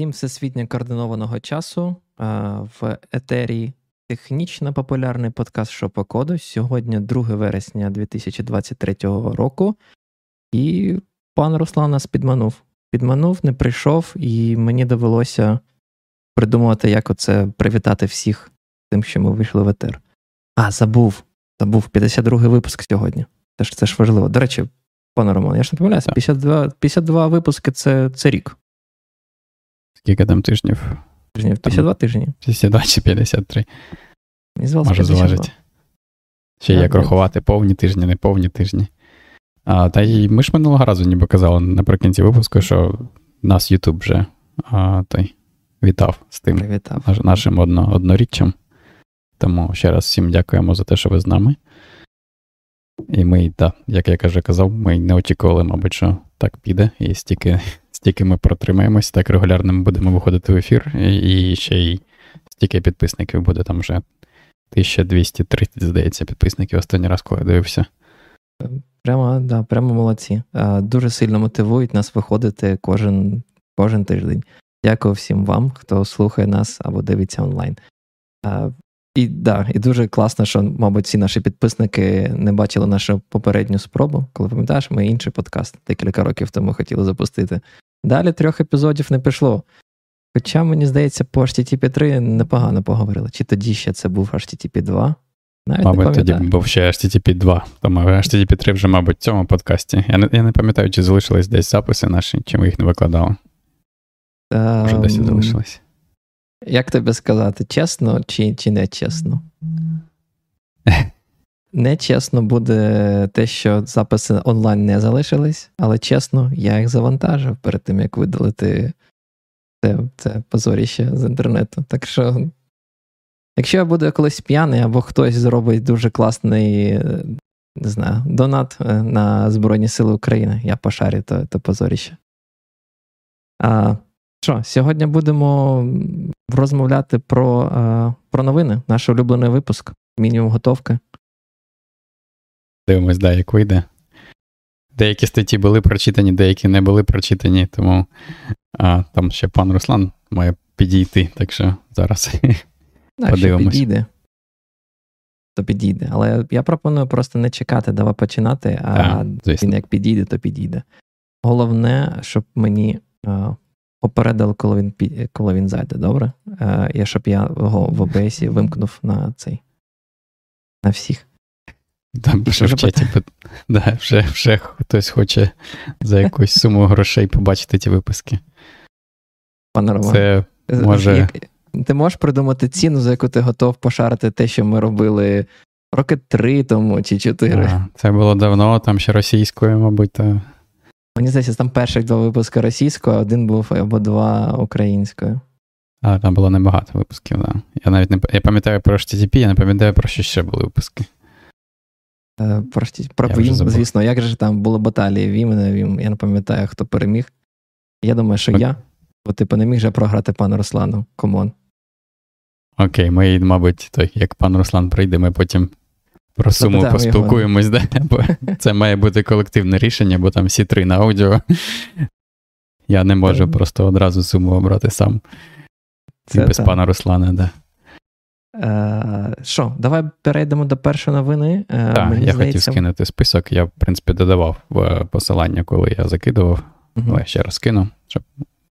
Всім всесвітньо координованого часу в етері технічно популярний подкаст «Що по коду». Сьогодні 2 вересня 2023 року, і пан Руслан нас підманув. Підманув, не прийшов, і мені довелося придумувати, як оце привітати всіх тим, що ми вийшли в етер. А, забув. Забув 52-й випуск сьогодні. Це ж це ж важливо. До речі, пане Роман, я ж не помиляюся, 52 52 випуски це, це рік. Скільки там тижнів? Тижнів 52 тижні. 52 чи 53. Мені Може зважить. Ще як рахувати повні тижні, не повні тижні. А, Та й ми ж минулого разу ніби казали наприкінці випуску, що нас Ютуб вже а, той, вітав з тим Привітав. нашим одно, одноріччям. Тому ще раз всім дякуємо за те, що ви з нами. І ми, так, як я вже казав, ми не очікували, мабуть, що так піде, і стільки стільки ми протримаємось, так регулярно ми будемо виходити в ефір, і ще й стільки підписників буде там вже 1230, здається, підписників останній раз, коли дивився. Прямо, да, прямо молодці. Дуже сильно мотивують нас виходити кожен, кожен тиждень. Дякую всім вам, хто слухає нас або дивиться онлайн. І да, і дуже класно, що, мабуть, всі наші підписники не бачили нашу попередню спробу. Коли пам'ятаєш, ми інший подкаст декілька років тому хотіли запустити. Далі трьох епізодів не пішло. Хоча, мені здається, по HTTP 3 непогано поговорили. Чи тоді ще це був HTTP 2? Навіть Мабуть, не тоді був ще HTTP 2, тому HTTP 3 вже, мабуть, в цьому подкасті. Я не я не пам'ятаю, чи залишились десь записи наші, чи ми їх не викладали. Um, Може, десь залишились. Як тобі сказати, чесно чи чи не чесно? Нечесно буде те, що записи онлайн не залишились, але чесно, я їх завантажив перед тим, як видалити це це позоріще з інтернету. Так що, якщо я буду колись п'яний, або хтось зробить дуже класний не знаю, донат е, на Збройні Сили України, я пошарю то, то позоріще. А, Що, сьогодні будемо розмовляти про, е, про новини, наш улюблений випуск, мінімум готовки. Дивимось, да, як вийде. Деякі статті були прочитані, деякі не були прочитані, тому а, там ще пан Руслан має підійти, так що зараз да, подивимось. підійде. То підійде. Але я пропоную просто не чекати, давай починати, а, а він як підійде, то підійде. Головне, щоб мені а, попередили, коли він коли він зайде, добре? А, я щоб я його в ОБСі вимкнув на цей на всіх. Там вже в чаті, да, вже, вже хтось хоче за якусь суму грошей побачити ті випуски. Пане Роман, Це може... Ти можеш придумати ціну, за яку ти готов пошарити те, що ми робили роки три тому чи чотири. А, Це було давно, там ще російською, мабуть. Та... Мені здається, там перших два випуски російською, а один був або два українською. А там було небагато випусків, так. Да. Я навіть не я пам'ятаю про HTTP, я не пам'ятаю, про що ще були випуски. Е, про про Вім, звісно, як же там були баталії Вім і не Вім. Я не пам'ятаю, хто переміг. Я думаю, що Ок. я, бо типу не міг же програти пану Руслану. Комон. Окей, ми, мабуть, той, як пан Руслан прийде, ми потім про суму Запитаємо поспілкуємось, да? бо це має бути колективне рішення, бо там всі три на аудіо. Я не можу просто одразу суму обрати сам. Це без так. пана Руслана, да. Е, що, давай перейдемо до першої новини. Е, так, Мені я здається... хотів скинути список. Я, в принципі, додавав в посилання, коли я закидував. Угу. Але ще раз кину, щоб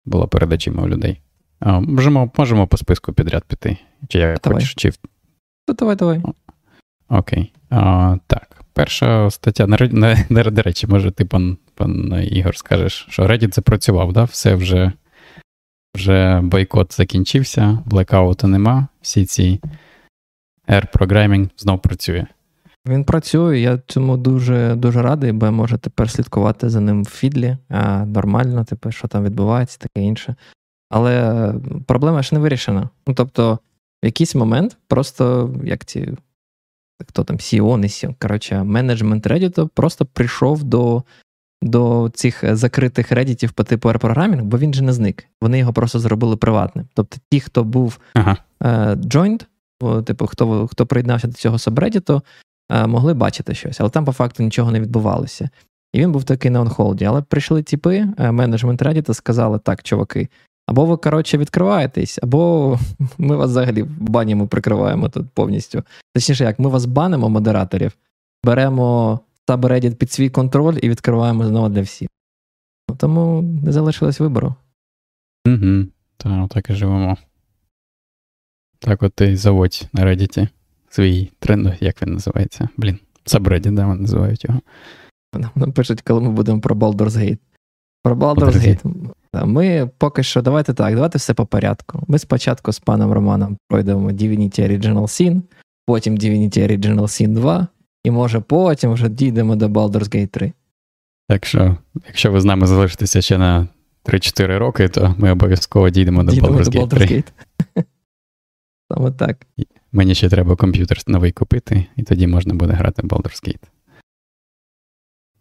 було перед очима у людей. А, Можемо можемо по списку підряд піти. Чи я давай. хочеш, чи... Ну, давай, давай. Окей. А, Так. Перша стаття, на, на, на, до речі, може, ти, пан пан Ігор, скажеш, що Reddit запрацював, да? все вже вже бойкот закінчився, блекауту нема. Всі ці програмінг знов працює. Він працює, я цьому дуже дуже радий, бо можу тепер слідкувати за ним в фідлі. А, Нормально, типу, що там відбувається, таке інше. Але проблема ж не вирішена. Ну, тобто, в якийсь момент просто як ці. Хто там, CEO, не CEO, коротше, менеджмент Reddit просто прийшов до до цих закритих редітів по типу R-програмінг, бо він же не зник. Вони його просто зробили приватним. Тобто, ті, хто був ага. е, joined, типу, хто хто приєднався до цього сабредіту, е, могли бачити щось, але там по факту нічого не відбувалося. І він був такий на онхолді. Але прийшли тіпи, е, менеджмент Reddit, сказали: так, чуваки, Або ви, коротше, відкриваєтесь, або ми вас взагалі в бані ми прикриваємо тут повністю. Точніше, як ми вас банимо, модераторів, беремо subreddit під свій контроль і відкриваємо знову для всіх. Тому не залишилось вибору. Угу. Так, так і живемо. Так от ти заводь на Reddit свій тренд, як він називається? Блін, Subreddit, да, вони називають його. Нам пишуть, коли ми будемо про Baldur's Gate. Про Baldur's Gate. Ми поки що, давайте так, давайте все по порядку. Ми спочатку з паном Романом пройдемо Divinity Original Sin, потім Divinity Original Sin 2, і може потім вже дійдемо до Baldur's Gate 3. Так що, якщо ви з нами залишитеся ще на 3-4 роки, то ми обов'язково дійдемо до дійдемо Baldur's, до Baldur's Gate 3. Gate. Саме так. Мені ще треба комп'ютер новий купити, і тоді можна буде грати в Baldur's Gate.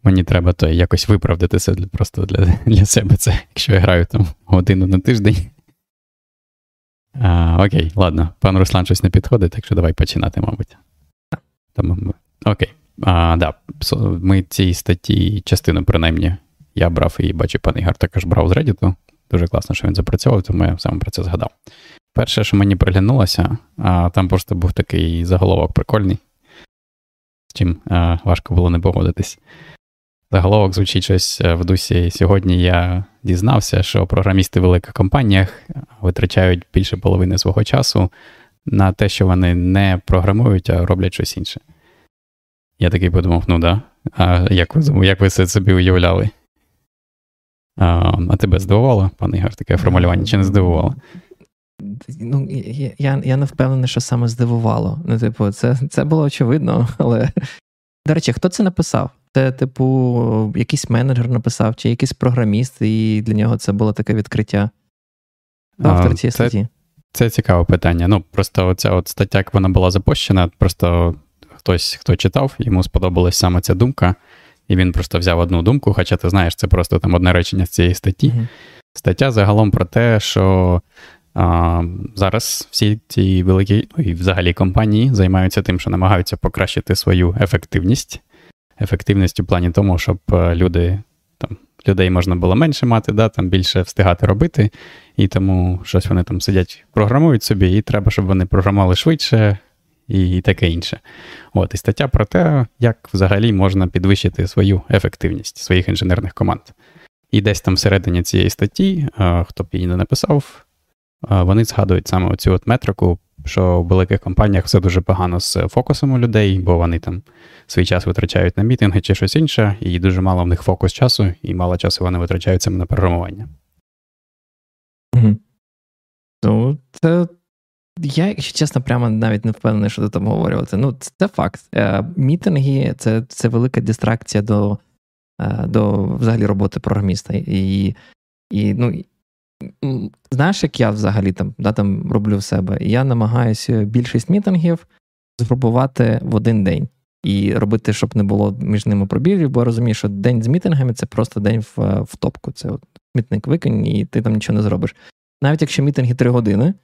Мені треба то якось виправдати для, просто для для себе це, якщо я граю там годину на тиждень. А, Окей, ладно. Пан Руслан щось не підходить, так що давай починати, мабуть. Там, окей. А, да, Ми цій статті частину, принаймні, я брав і бачу, пан Ігор також брав з Reddit. Дуже класно, що він запрацьовував, тому я саме про це згадав. Перше, що мені приглянулося, а, там просто був такий заголовок прикольний, з чим а, важко було не погодитись. Заголовок звучить щось е, в дусі. Сьогодні я дізнався, що програмісти в великих компаніях витрачають більше половини свого часу на те, що вони не програмують, а роблять щось інше. Я такий подумав: ну да. А як ви як ви це собі уявляли? А а тебе здивувало, пан Ігор, таке формулювання, чи не здивувало? Ну, Я я не впевнений, що саме здивувало. Ну, типу, це це було очевидно, але. До речі, хто це написав? Це, типу, якийсь менеджер написав, чи якийсь програміст, і для нього це було таке відкриття. Автор цієї статті. Це цікаве питання. Ну, просто оця от стаття, як вона була запущена, просто хтось, хто читав, йому сподобалась саме ця думка, і він просто взяв одну думку, хоча ти знаєш, це просто там одне речення з цієї статті. Mm-hmm. Стаття загалом про те, що а, зараз всі ці великі ну, і взагалі компанії займаються тим, що намагаються покращити свою ефективність ефективність у плані тому, щоб е, люди там. Людей можна було менше мати, да, там більше встигати робити, і тому щось вони там сидять, програмують собі, і треба, щоб вони програмували швидше і таке інше. От, І стаття про те, як взагалі можна підвищити свою ефективність своїх інженерних команд. І десь там всередині цієї статті, е, хто б її не написав, е, вони згадують саме оцю от метрику що в великих компаніях все дуже погано з фокусом у людей, бо вони там свій час витрачають на мітинги чи щось інше, і дуже мало в них фокус часу, і мало часу вони витрачають саме на програмування. Ну, це. Я, якщо чесно, прямо навіть не впевнений, що ти там говорювати. Ну, це, факт. Е, мітинги це це велика дистракція до е, до взагалі роботи програміста. І і ну, Знаєш, як я взагалі там да, там роблю в себе? Я намагаюся більшість мітингів згрупувати в один день і робити, щоб не було між ними пробілів, бо я розумію, що день з мітингами це просто день в в топку. Це от мітник викинь, і ти там нічого не зробиш. Навіть якщо мітинги три години,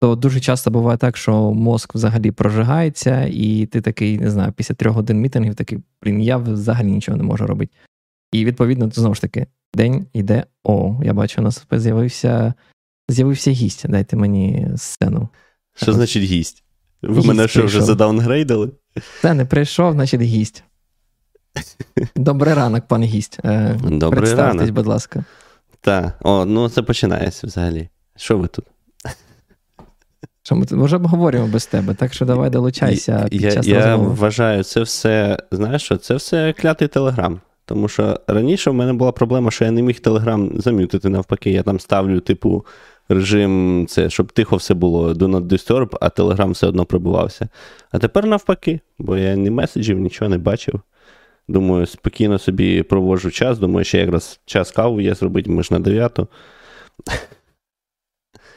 то дуже часто буває так, що мозк взагалі прожигається, і ти такий, не знаю, після трьох годин мітингів такий, блін, я взагалі нічого не можу робити. І відповідно, знову ж таки, день іде. О, я бачу, у нас з'явився з'явився гість. Дайте мені сцену. Що значить гість? Ви гість мене що вже задаунгрейдили? Це не прийшов, значить гість. Добрий ранок, пан гість. Е, Добрий Представтесь, ранок. будь ласка. Так, о, ну це починається взагалі. Що ви тут? Що ми вже обговорюємо без тебе, так що давай долучайся. під Я час я розмови. вважаю, це все, знаєш що, це все клятий телеграм. Тому що раніше в мене була проблема, що я не міг Телеграм зам'ютити навпаки. Я там ставлю, типу, режим, це, щоб тихо все було do not disturb, а Телеграм все одно пробувався. А тепер навпаки, бо я ні меседжів, нічого не бачив. Думаю, спокійно собі проводжу час. Думаю, ще якраз час каву є зробити, ми ж на дев'яту.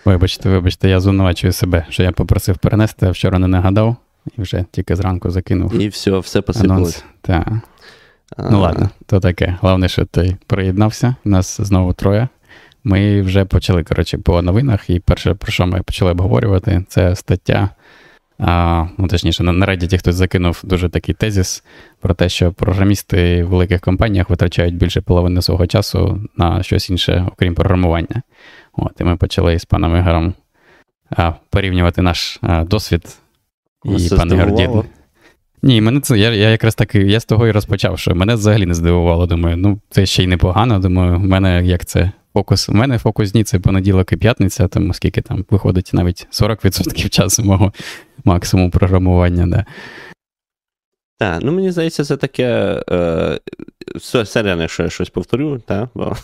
Вибачте, вибачте, я звинувачую себе, що я попросив перенести, а вчора не нагадав і вже тільки зранку закинув. І все, все посипалось. Так. Ну ладно, то таке. Головне, що ти приєднався. Нас знову троє. Ми вже почали коротше, по новинах, і перше, про що ми почали обговорювати, це стаття А, ну, Точніше, на Reddit хтось закинув дуже такий тезіс про те, що програмісти в великих компаніях витрачають більше половини свого часу на щось інше, окрім програмування. От, І ми почали з паном Ігорем а, порівнювати наш а, досвід. І пан Ігор Ні, мене це я я якраз так я з того і розпочав, що мене взагалі не здивувало. Думаю, ну це ще й непогано. Думаю, в мене як це фокус. У мене фокус дні це понеділок і п'ятниця, тому скільки там виходить навіть 40% часу мого максимум програмування. Да. Так, ну мені здається, це таке. Е, серйозно, якщо я щось повторю, та, бо,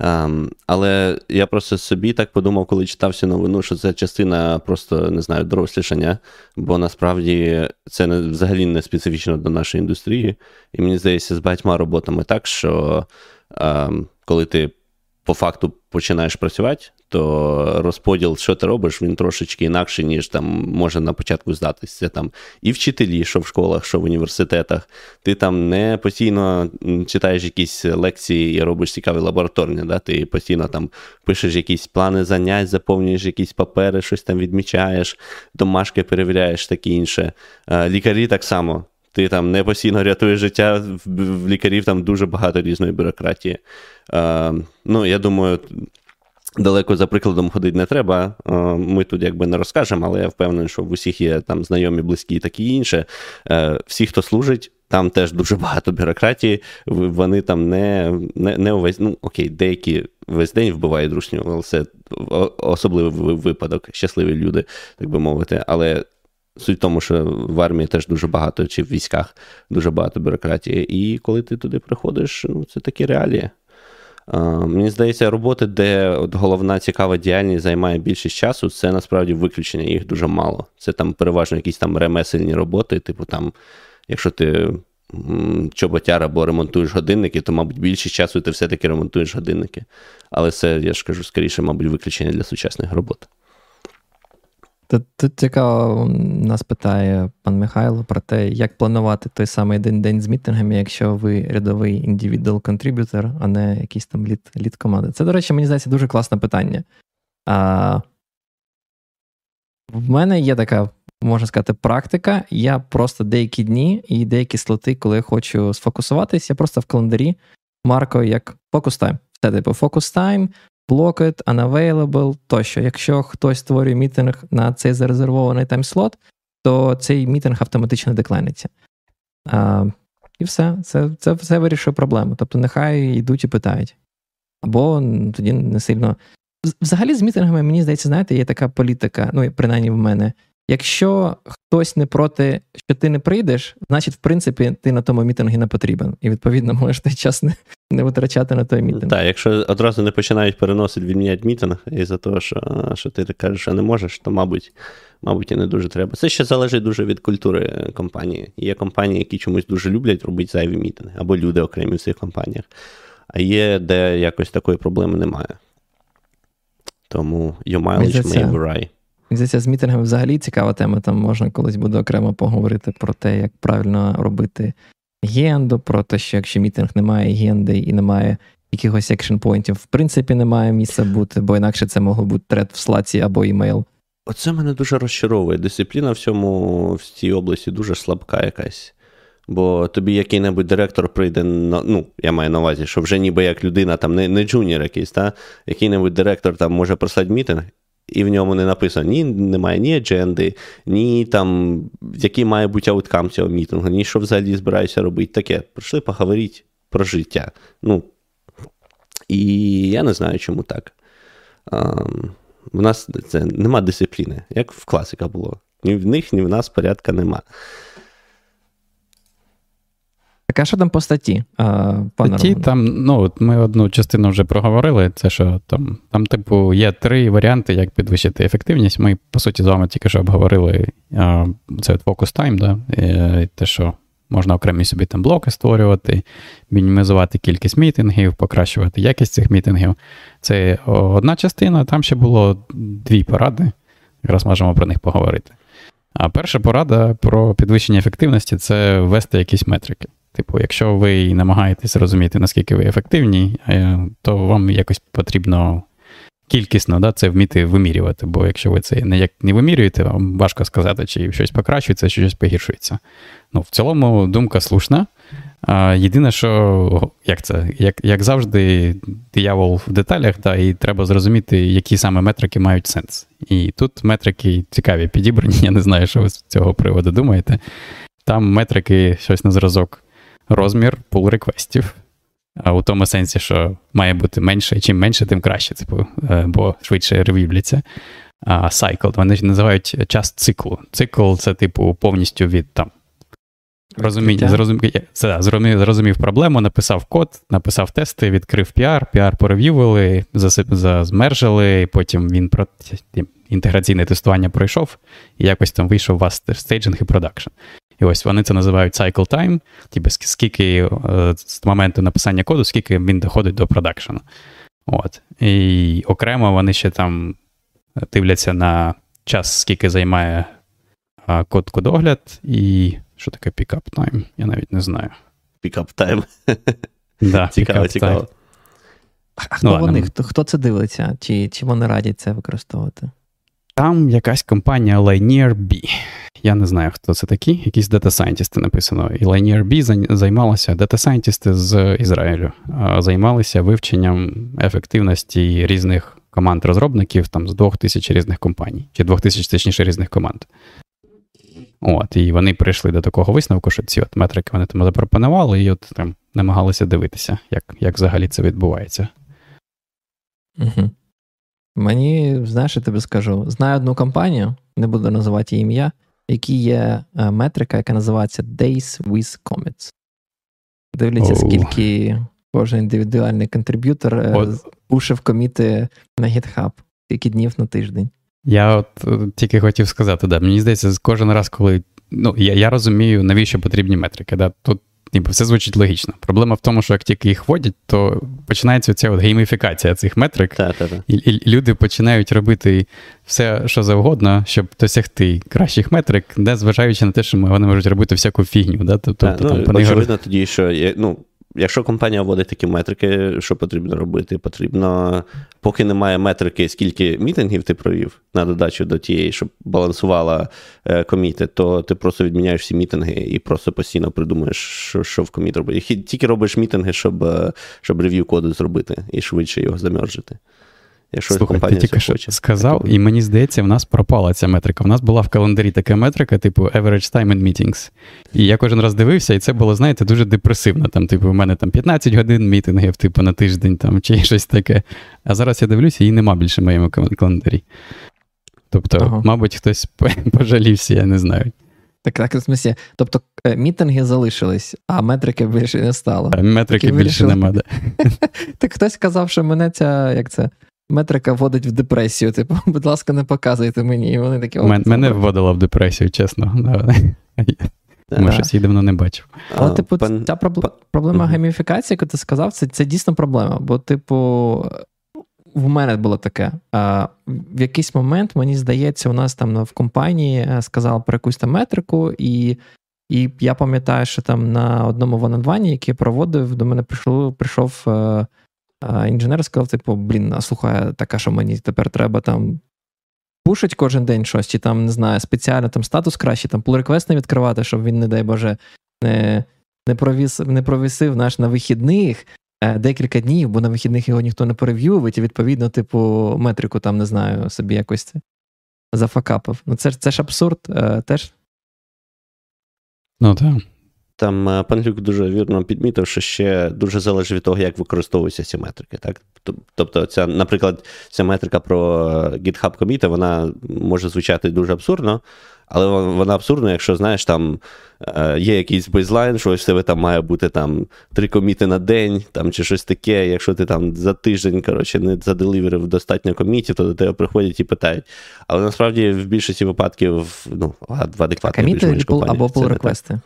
um, але я просто собі так подумав, коли читав цю новину, що це частина просто не знаю, дорослішання, бо насправді це не, взагалі не специфічно до нашої індустрії. І мені здається, з багатьма роботами так, що um, коли ти по факту починаєш працювати, то розподіл, що ти робиш, він трошечки інакший, ніж там може на початку здатись. Це там і вчителі, що в школах, що в університетах. Ти там не постійно читаєш якісь лекції і робиш цікаві лабораторні. Да? Ти постійно там пишеш якісь плани занять, заповнюєш якісь папери, щось там відмічаєш, домашки перевіряєш, таке інше. Лікарі так само. Ти там не постійно рятуєш життя, в лікарів там дуже багато різної бюрократії. Е, Ну, я думаю, далеко за прикладом ходити не треба. Е, ми тут якби не розкажемо, але я впевнений, що в усіх є там знайомі, близькі такі інше. Е, Всі, хто служить, там теж дуже багато бюрократії. Вони там не не, не увесь, ну окей, деякі весь день вбивають дружню, але це особливий випадок, щасливі люди, так би мовити. Але Суть в тому, що в армії теж дуже багато, чи в військах дуже багато бюрократії. І коли ти туди приходиш, ну це такі реалії. Мені здається, роботи, де от головна цікава діяльність займає більшість часу, це насправді виключення, їх дуже мало. Це там переважно якісь там ремесельні роботи, типу там, якщо ти чоботяр або ремонтуєш годинники, то, мабуть, більшість часу ти все-таки ремонтуєш годинники. Але це, я ж кажу, скоріше, мабуть, виключення для сучасних робот. Тут, цікаво, нас питає пан Михайло про те, як планувати той самий день день з мітингами, якщо ви рядовий individual contributor, а не якийсь там lead, lead команди. Це, до речі, мені здається, дуже класне питання. А, В мене є така, можна сказати, практика. Я просто деякі дні і деякі слоти, коли я хочу сфокусуватись, я просто в календарі маркою як focus time. Це типу focus time, blocked, unavailable тощо. Якщо хтось створює мітинг на цей зарезервований таймслот, то цей мітинг автоматично деклайниться. А, І все, це це все вирішує проблему. Тобто, нехай йдуть і питають. Або тоді не сильно. Взагалі, з мітингами, мені здається, знаєте, є така політика, ну, принаймні в мене. Якщо хтось не проти, що ти не прийдеш, значить, в принципі, ти на тому мітингі не потрібен. І відповідно можеш той час не, не витрачати на той мітинг. Так, якщо одразу не починають переносити відміняти мітинг, і за того, що що ти кажеш, що не можеш, то, мабуть, мабуть, і не дуже треба. Це ще залежить дуже від культури компанії. Є компанії, які чомусь дуже люблять робити зайві мітинги, або люди окремі в цих компаніях. А є, де якось такої проблеми немає. Тому your mileage may vary. Здається, з мітингами взагалі цікава тема. Там можна колись буде окремо поговорити про те, як правильно робити agenda у, про те, що якщо мітинг нема адженди і немає якихось action point ів, в принципі, немає місця бути, бо інакше це могло бути thread в Slack і або email. Оце мене дуже розчаровує. Дисципліна в цьому в цій області дуже слабка якась. Бо тобі який-небудь директор прийде на ну, я маю на увазі, що вже ніби як людина, там не не джуніор якийсь, та який-небудь директор там може прислати мітинг, і в ньому не написано ні, немає ні адженди, ні там, який має бути ауткам цього мітингу, ні що взагалі збираюся робити. Таке. Прийшли поговорити про життя. Ну, І я не знаю, чому так. В нас це нема дисципліни, як в класика було. Ні в них, ні в нас порядка нема. Так, а що там по статті? Статті там, ну, от ми одну частину вже проговорили. Це що там, там, типу, є три варіанти, як підвищити ефективність. Ми, по суті, з вами тільки що обговорили а, це фокус тайм, да? І те, що можна окремі собі там блоки створювати, мінімізувати кількість мітингів, покращувати якість цих мітингів. Це одна частина, там ще було дві поради. Якраз можемо про них поговорити. А перша порада про підвищення ефективності це ввести якісь метрики. Типу, якщо ви намагаєтесь розуміти, наскільки ви ефективні, е, то вам якось потрібно кількісно да, це вміти вимірювати, бо якщо ви це не, як не вимірюєте, вам важко сказати, чи щось покращується, чи щось погіршується. Ну, В цілому думка слушна. А, Єдине, що як це, як як завжди, диявол в деталях, да, і треба зрозуміти, які саме метрики мають сенс. І тут метрики цікаві підібрані. Я не знаю, що ви з цього приводу думаєте. Там метрики щось на зразок, розмір пул реквестів. У тому сенсі, що має бути менше, чим менше, тим краще, типу, е, бо швидше ревівляться. А cycle, вони ж називають час циклу. Цикл це, типу, повністю від там. Розуміння, зрозумів, це, зрозумів проблему, написав код, написав тести, відкрив PR, PR порев'ювали, змержили, потім він про інтеграційне тестування пройшов, і якось там вийшов у вас staging і production. І ось вони це називають cycle time, типу скільки е, з моменту написання коду, скільки він доходить до продакшену. От. І окремо вони ще там дивляться на час, скільки займає код кодогляд, і що таке pickup time? Я навіть не знаю. Pickup time. Да, Цікаво, цікаво. А хто ну, вони? Хто, хто це дивиться? Чи, Чи вони радять це використовувати? Там якась компанія Linear B. Я не знаю, хто це такі. Якісь дата-сайентісти написано. І Linear B займалася дата-сайентісти з Ізраїлю, займалися вивченням ефективності різних команд розробників там з двох тисяч різних компаній, чи двох тисяч точніше різних команд. От, І вони прийшли до такого висновку, що ці от метрики вони там запропонували, і от там намагалися дивитися, як як взагалі це відбувається. Угу. Мені, знаєш, я тобі скажу, знаю одну компанію, не буду називати її ім'я, в якій є е, метрика, яка називається Days with Comets. Дивляться, oh. скільки кожен індивідуальний contributor oh. пушив коміти на GitHub, скільки днів на тиждень. Я от е, тільки хотів сказати, да, мені здається, кожен раз, коли. Ну, я я розумію, навіщо потрібні метрики. Да? Тут ніби все звучить логічно. Проблема в тому, що як тільки їх вводять, то починається ця от гейміфікація цих метрик, та, та, та. І, і люди починають робити все, що завгодно, щоб досягти кращих метрик, не зважаючи на те, що вони можуть робити всяку фігню. Да? Тобто, ну, там, Очевидно, тоді, що ну, Якщо компанія вводить такі метрики, що потрібно робити? Потрібно, поки немає метрики, скільки мітингів ти провів на додачу до тієї, щоб балансувала е, коміти, то ти просто відміняєш всі мітинги і просто постійно придумаєш, що що в коміт робити. Тільки робиш мітинги, щоб е, щоб рев'ю коду зробити і швидше його замержити. Якщо Слухай, компанія ти тільки що хоче. сказав, і мені здається, в нас пропала ця метрика. У нас була в календарі така метрика, типу average time in meetings. І я кожен раз дивився, і це було, знаєте, дуже депресивно. Там, типу, у мене там 15 годин мітингів, типу, на тиждень там, чи щось таке. А зараз я дивлюся, її нема більше в моєму календарі. Тобто, ага. мабуть, хтось пожалівся, я не знаю. Так, так, в смысле, тобто е, мітинги залишились, а метрики більше не стало. А метрики Такі більше нема, да. Так хтось сказав, що мене ця, як це, метрика вводить в депресію. Типу, будь ласка, не показуйте мені. І вони такі, Мен, Мене вводила в депресію, чесно. Ми щось її давно не бачив. Але, типу, пан... ця проб... проблема гейміфікації, яку ти сказав, це це дійсно проблема. Бо, типу, в мене було таке. А, В якийсь момент, мені здається, у нас там в компанії е, сказали про якусь там метрику, і і я пам'ятаю, що там на одному ванадвані, який я проводив, до мене прийшов прийшов е, а інженер сказав: типу, блін, а слухай, така, що мені тепер треба там пушить кожен день щось, чи там, не знаю, спеціально там статус краще, там pull request не відкривати, щоб він, не дай Боже, не не, провіс, не провісив наш на вихідних е, декілька днів, бо на вихідних його ніхто не перев'ювить, і відповідно, типу, метрику там, не знаю, собі якось зафакапив. Ну, це це ж абсурд е, теж. Ну, так. Там е, пан Люк дуже вірно підмітив, що ще дуже залежить від того, як використовуються ці метрики. Так? Тобто, ця, наприклад, ця метрика про GitHub коміти, вона може звучати дуже абсурдно, але вона абсурдна, якщо знаєш, там е, є якийсь бейзлайн, що ось тебе там має бути там три коміти на день, там чи щось таке. Якщо ти там за тиждень коротше, не заделіверив достатньо комітів, то до тебе приходять і питають. Але насправді в більшості випадків ну, в адекватних більш або pull реквести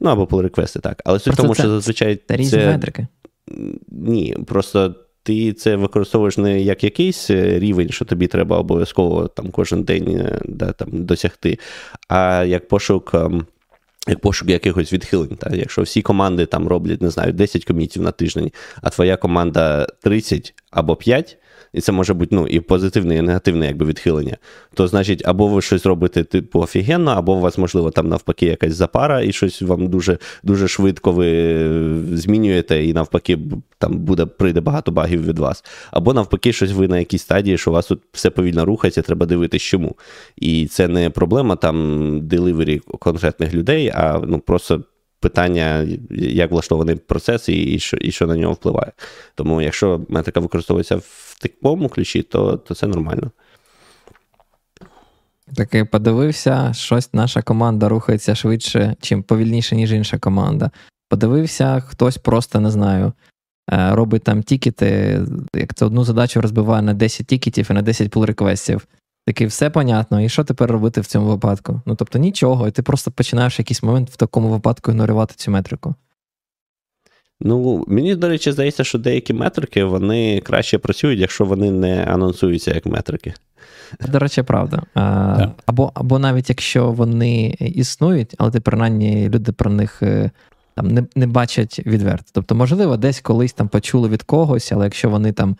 Ну, або pull реквести так. Але суть в тому, що зазвичай. Це різні метрики. Ні, просто. Ти це використовуєш не як якийсь е, рівень, що тобі треба обов'язково там кожен день е, да, там, досягти, а як пошук ем, як пошук якихось відхилень. Так? Якщо всі команди там роблять, не знаю, 10 комітів на тиждень, а твоя команда 30 або 5, і це може бути ну, і позитивне, і негативне якби, відхилення, то значить, або ви щось робите типу офігенно, або у вас, можливо, там навпаки якась запара, і щось вам дуже дуже швидко ви змінюєте, і навпаки, там буде прийде багато багів від вас. Або навпаки, щось ви на якійсь стадії, що у вас тут все повільно рухається, треба дивитися чому. І це не проблема там деливері конкретних людей, а ну просто питання, як влаштований процес і, і що і що на нього впливає. Тому, якщо метрика використовується в такому ключі, то, то це нормально. Такий подивився, щось наша команда рухається швидше, чим повільніше, ніж інша команда. Подивився, хтось просто не знаю, е, робить там тікети, як це одну задачу розбиває на 10 тікетів і на 10 пул реквестів. Такий, все понятно, і що тепер робити в цьому випадку? Ну тобто нічого, і ти просто починаєш якийсь момент в такому випадку ігнорувати цю метрику. Ну, мені, до речі, здається, що деякі метрики вони краще працюють, якщо вони не анонсуються як метрики. До речі, правда. А, або або навіть якщо вони існують, але ти принаймні люди про них е, там не не бачать відверто. Тобто, можливо, десь колись там почули від когось, але якщо вони там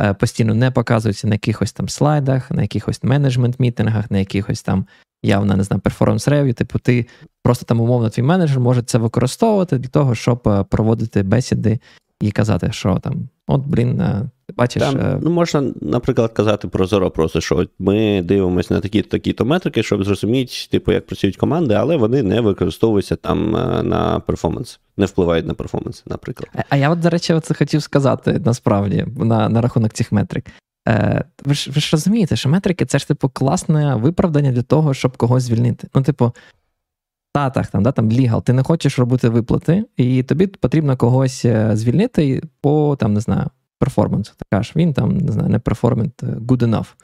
Е, постійно не показуються на якихось там слайдах, на якихось менеджмент-мітингах, на якихось там явно не знаю, перформанс рев'ю. Типу, ти просто там умовно твій менеджер може це використовувати для того, щоб е, проводити бесіди і казати, що там, от, блін, е, Бачиш, Там, е, ну можна, наприклад, казати прозоро, просто що от ми дивимося на такі такі то метрики, щоб зрозуміти, типу, як працюють команди, але вони не використовуються там на перформанс, не впливають на перформанс, наприклад. А я, от, до речі, це хотів сказати насправді на на рахунок цих метрик. Е, Ви ж ви ж розумієте, що метрики це ж типу класне виправдання для того, щоб когось звільнити. Ну, типу, Татах, там, да, там лігал, ти не хочеш робити виплати, і тобі потрібно когось е, звільнити по там, не знаю, перформансу. Ти кажеш, він там не знаю, не перформент, good enough.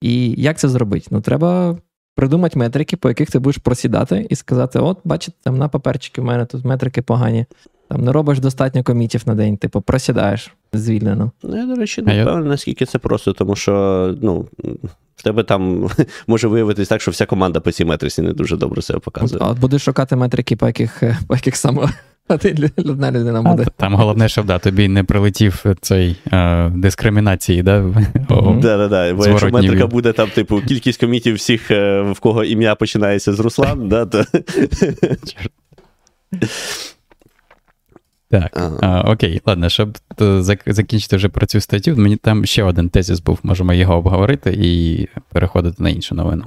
І як це зробити? Ну, треба придумати метрики, по яких ти будеш просідати, і сказати: от, бачите, там на паперчики в мене тут метрики погані. Там не робиш достатньо комітів на день, типу, просідаєш звільнено. Ну, я, до речі, не впевнений, наскільки це просто, тому що ну, в тебе там може виявитись так, що вся команда по цій метриці не дуже добре себе показує. А от будеш шукати метрики, по яких по яких саме одна людина буде. А, там головне, щоб да, тобі не прилетів цей е, дискримінації. да? Да, да, Бо якщо метрика буде там, типу, кількість комітів всіх, е, в кого ім'я починається з Руслан, да, то. Так, а, окей, ладно, щоб закінчити вже про цю статтю, мені там ще один тезіс був, можемо його обговорити і переходити на іншу новину.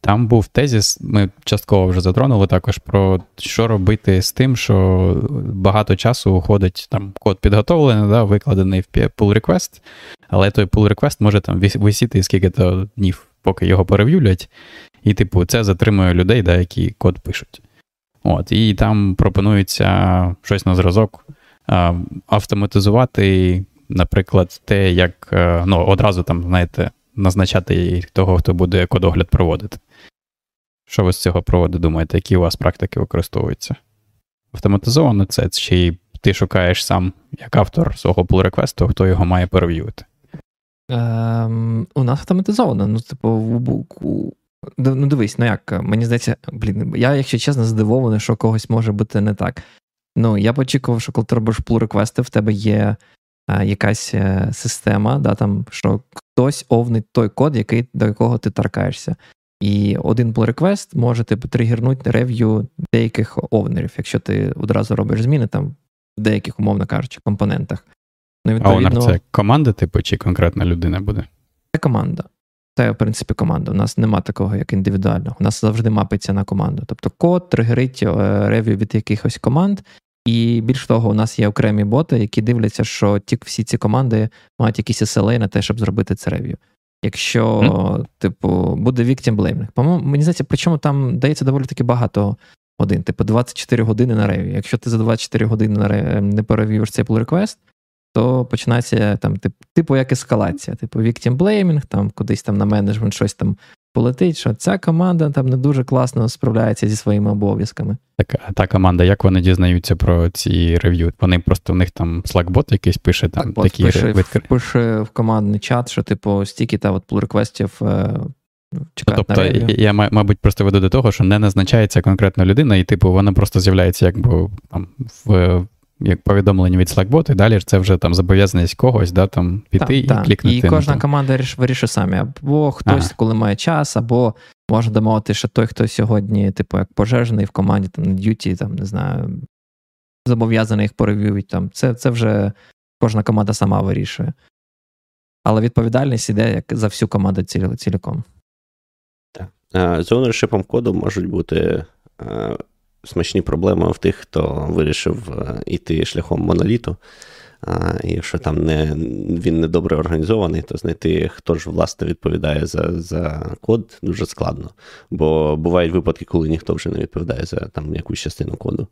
Там був тезіс, ми частково вже затронули також про що робити з тим, що багато часу уходить там код підготовлений, да, викладений в pull request, але той pull request може там висіти скільки-то днів, поки його перев'юлять, і, типу, це затримує людей, да, які код пишуть. От, І там пропонується щось на зразок автоматизувати, наприклад, те, як е, ну, одразу там, знаєте, назначати того, хто буде кодогляд проводити. Що ви з цього проводу думаєте, які у вас практики використовуються? Автоматизовано це, чи ти шукаєш сам як автор свого pull реквесту хто його має перев'ювати? Ем, У нас автоматизовано. Ну, типу, ну дивись, ну як, мені здається, блін, я, якщо чесно, здивований, що когось може бути не так. Ну, я б очікував, що коли ти робиш pull реквести в тебе є а, якась е, система, да, там, що хтось овнить той код, який, до якого ти торкаєшся. І один pull request може типу, тригернути рев'ю деяких овнерів, якщо ти одразу робиш зміни там в деяких, умовно кажучи, компонентах. Ну, відповідно, А овнер це команда, типу, чи конкретна людина буде? Це команда. Це, в принципі, команда. У нас нема такого, як індивідуального. У нас завжди мапиться на команду. Тобто код тригерить е, рев'ю від якихось команд, і більш того, у нас є окремі боти, які дивляться, що ті всі ці команди мають якісь SLA на те, щоб зробити це рев'ю. Якщо, mm. типу, буде victim blaming. По-моєму, мені здається, причому там дається доволі таки багато годин, типу 24 години на рев'ю. Якщо ти за 24 години на рев'ю не перевівш цей pull request, то починається там, типу, як ескалація. Типу, victim blaming, там кудись там на менеджмент щось там полетить, що ця команда там не дуже класно справляється зі своїми обов'язками. Так, а та команда, як вони дізнаються про ці рев'ю? Вони просто в них там Slack-бот якийсь пише там так, такі пише, в, пише в командний чат, що, типу, стільки та от pull реквестів е, чекають тобто, на. Я, мабуть, просто веду до того, що не назначається конкретна людина, і, типу, вона просто з'являється якби там в як повідомлення від Slackbot, і далі це вже там зобов'язаність когось да, там, піти так, і так. клікнути. І кожна там. команда вирішує самі. Або хтось, ага. коли має час, або можна домовити, що той, хто сьогодні, типу, як пожежний в команді, там на duty, там, не знаю, зобов'язаний їх порев'ювать. Там. Це, це вже кожна команда сама вирішує. Але відповідальність іде як за всю команду ці, целіком. Так. З ownership коду можуть бути смачні проблеми в тих, хто вирішив йти шляхом моноліту. А, Якщо там не, він не добре організований, то знайти, хто ж власне відповідає за за код, дуже складно. Бо бувають випадки, коли ніхто вже не відповідає за там якусь частину коду.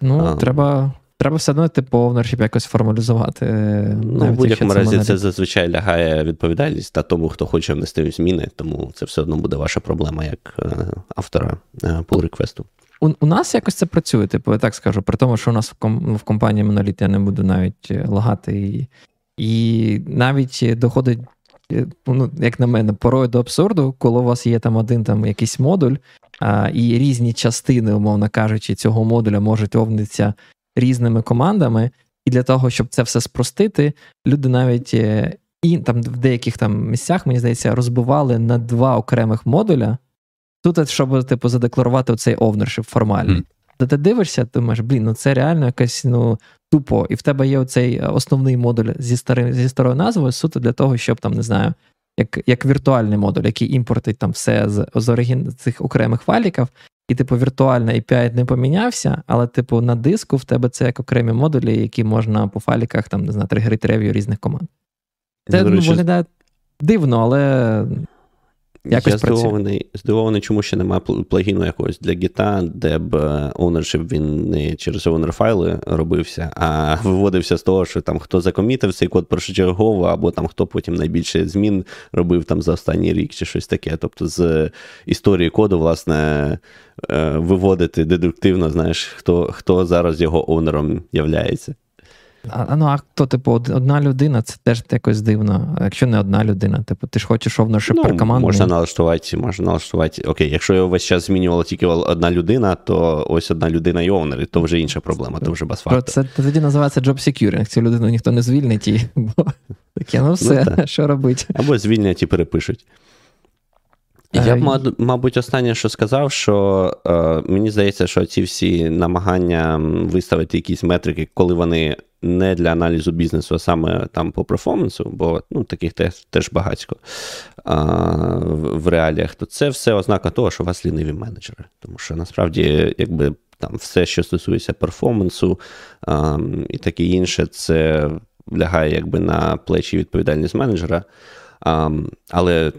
Ну, а, треба треба все одно типу ownership якось формалізувати. Ну, В будь-якому разі це зазвичай лягає відповідальність та тому, хто хоче внести зміни, тому це все одно буде ваша проблема як е, автора е, pull реквесту у, у нас якось це працює, типу, я так скажу, при тому, що у нас в ком, в компанії Monolith я не буду навіть е, лагати. І, і навіть доходить, е, ну, як на мене, порою до абсурду, коли у вас є там один там якийсь модуль, а, і різні частини, умовно кажучи, цього модуля можуть овнитися різними командами. І для того, щоб це все спростити, люди навіть е, і там в деяких там місцях, мені здається, розбивали на два окремих модуля. Тут, щоб типу, задекларувати оцей ownership формальний. Mm. То ти дивишся, ти думаєш, блін, ну це реально якась ну, тупо. І в тебе є оцей основний модуль зі старим, зі старою назвою, суто для того, щоб там, не знаю, як як віртуальний модуль, який імпортить там все з з оригін... цих окремих файліків, і, типу, віртуальний API не помінявся, але, типу, на диску в тебе це як окремі модулі, які можна по файліках там, не знаю, тригерити рев'ю різних команд. Це ну, виглядає дивно, але Якось Я здивований, здивований, чому ще немає плагіну якогось для гіта, де б ownership він не через owner файли робився, а виводився з того, що там хто закомітив цей код першочергово, або там хто потім найбільше змін робив там за останній рік чи щось таке. Тобто з історії коду, власне, е, виводити дедуктивно, знаєш, хто хто зараз його оунером являється. А ну, а хто, типу, одна людина, це теж якось дивно. Якщо не одна людина, типу, ти ж хочеш ownership ну, перкомандний. Можна налаштувати, можна налаштувати. Окей, якщо його весь час змінювала тільки одна людина, то ось одна людина і овнер, то вже інша проблема, то вже без Це тоді називається job securing. Цю людину ніхто не звільнить, і бо таке, ну все, ну, що робити. Або звільнять і перепишуть. Я б, мабуть, останнє, що сказав, що е, мені здається, що ці всі намагання виставити якісь метрики, коли вони не для аналізу бізнесу, а саме там по перформансу, бо ну, таких теж, теж багатько а, в, реаліях, то це все ознака того, що у вас ліниві менеджери. Тому що насправді, якби там все, що стосується перформансу а, і таке інше, це лягає якби на плечі відповідальність менеджера. А, але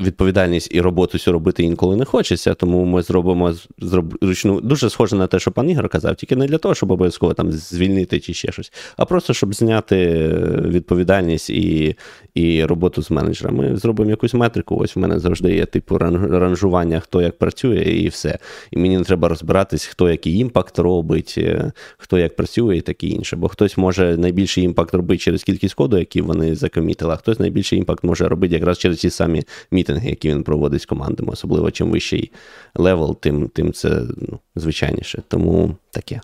відповідальність і роботу цю робити інколи не хочеться, тому ми зробимо зроб, ручну дуже схоже на те, що пан Ігор казав, тільки не для того, щоб обов'язково там звільнити чи ще щось, а просто щоб зняти відповідальність і і роботу з менеджером. Ми зробимо якусь метрику. Ось в мене завжди є типу ранжування, хто як працює, і все. І мені не треба розбиратись, хто який impact робить, е, хто як працює, і таке інше. Бо хтось може найбільший impact робити через кількість коду, які вони закомітили, а хтось найбільший impact може робити якраз через ті самі мітинги, які він проводить з командами, особливо чим вищий level, тим тим це ну, звичайніше. Тому таке.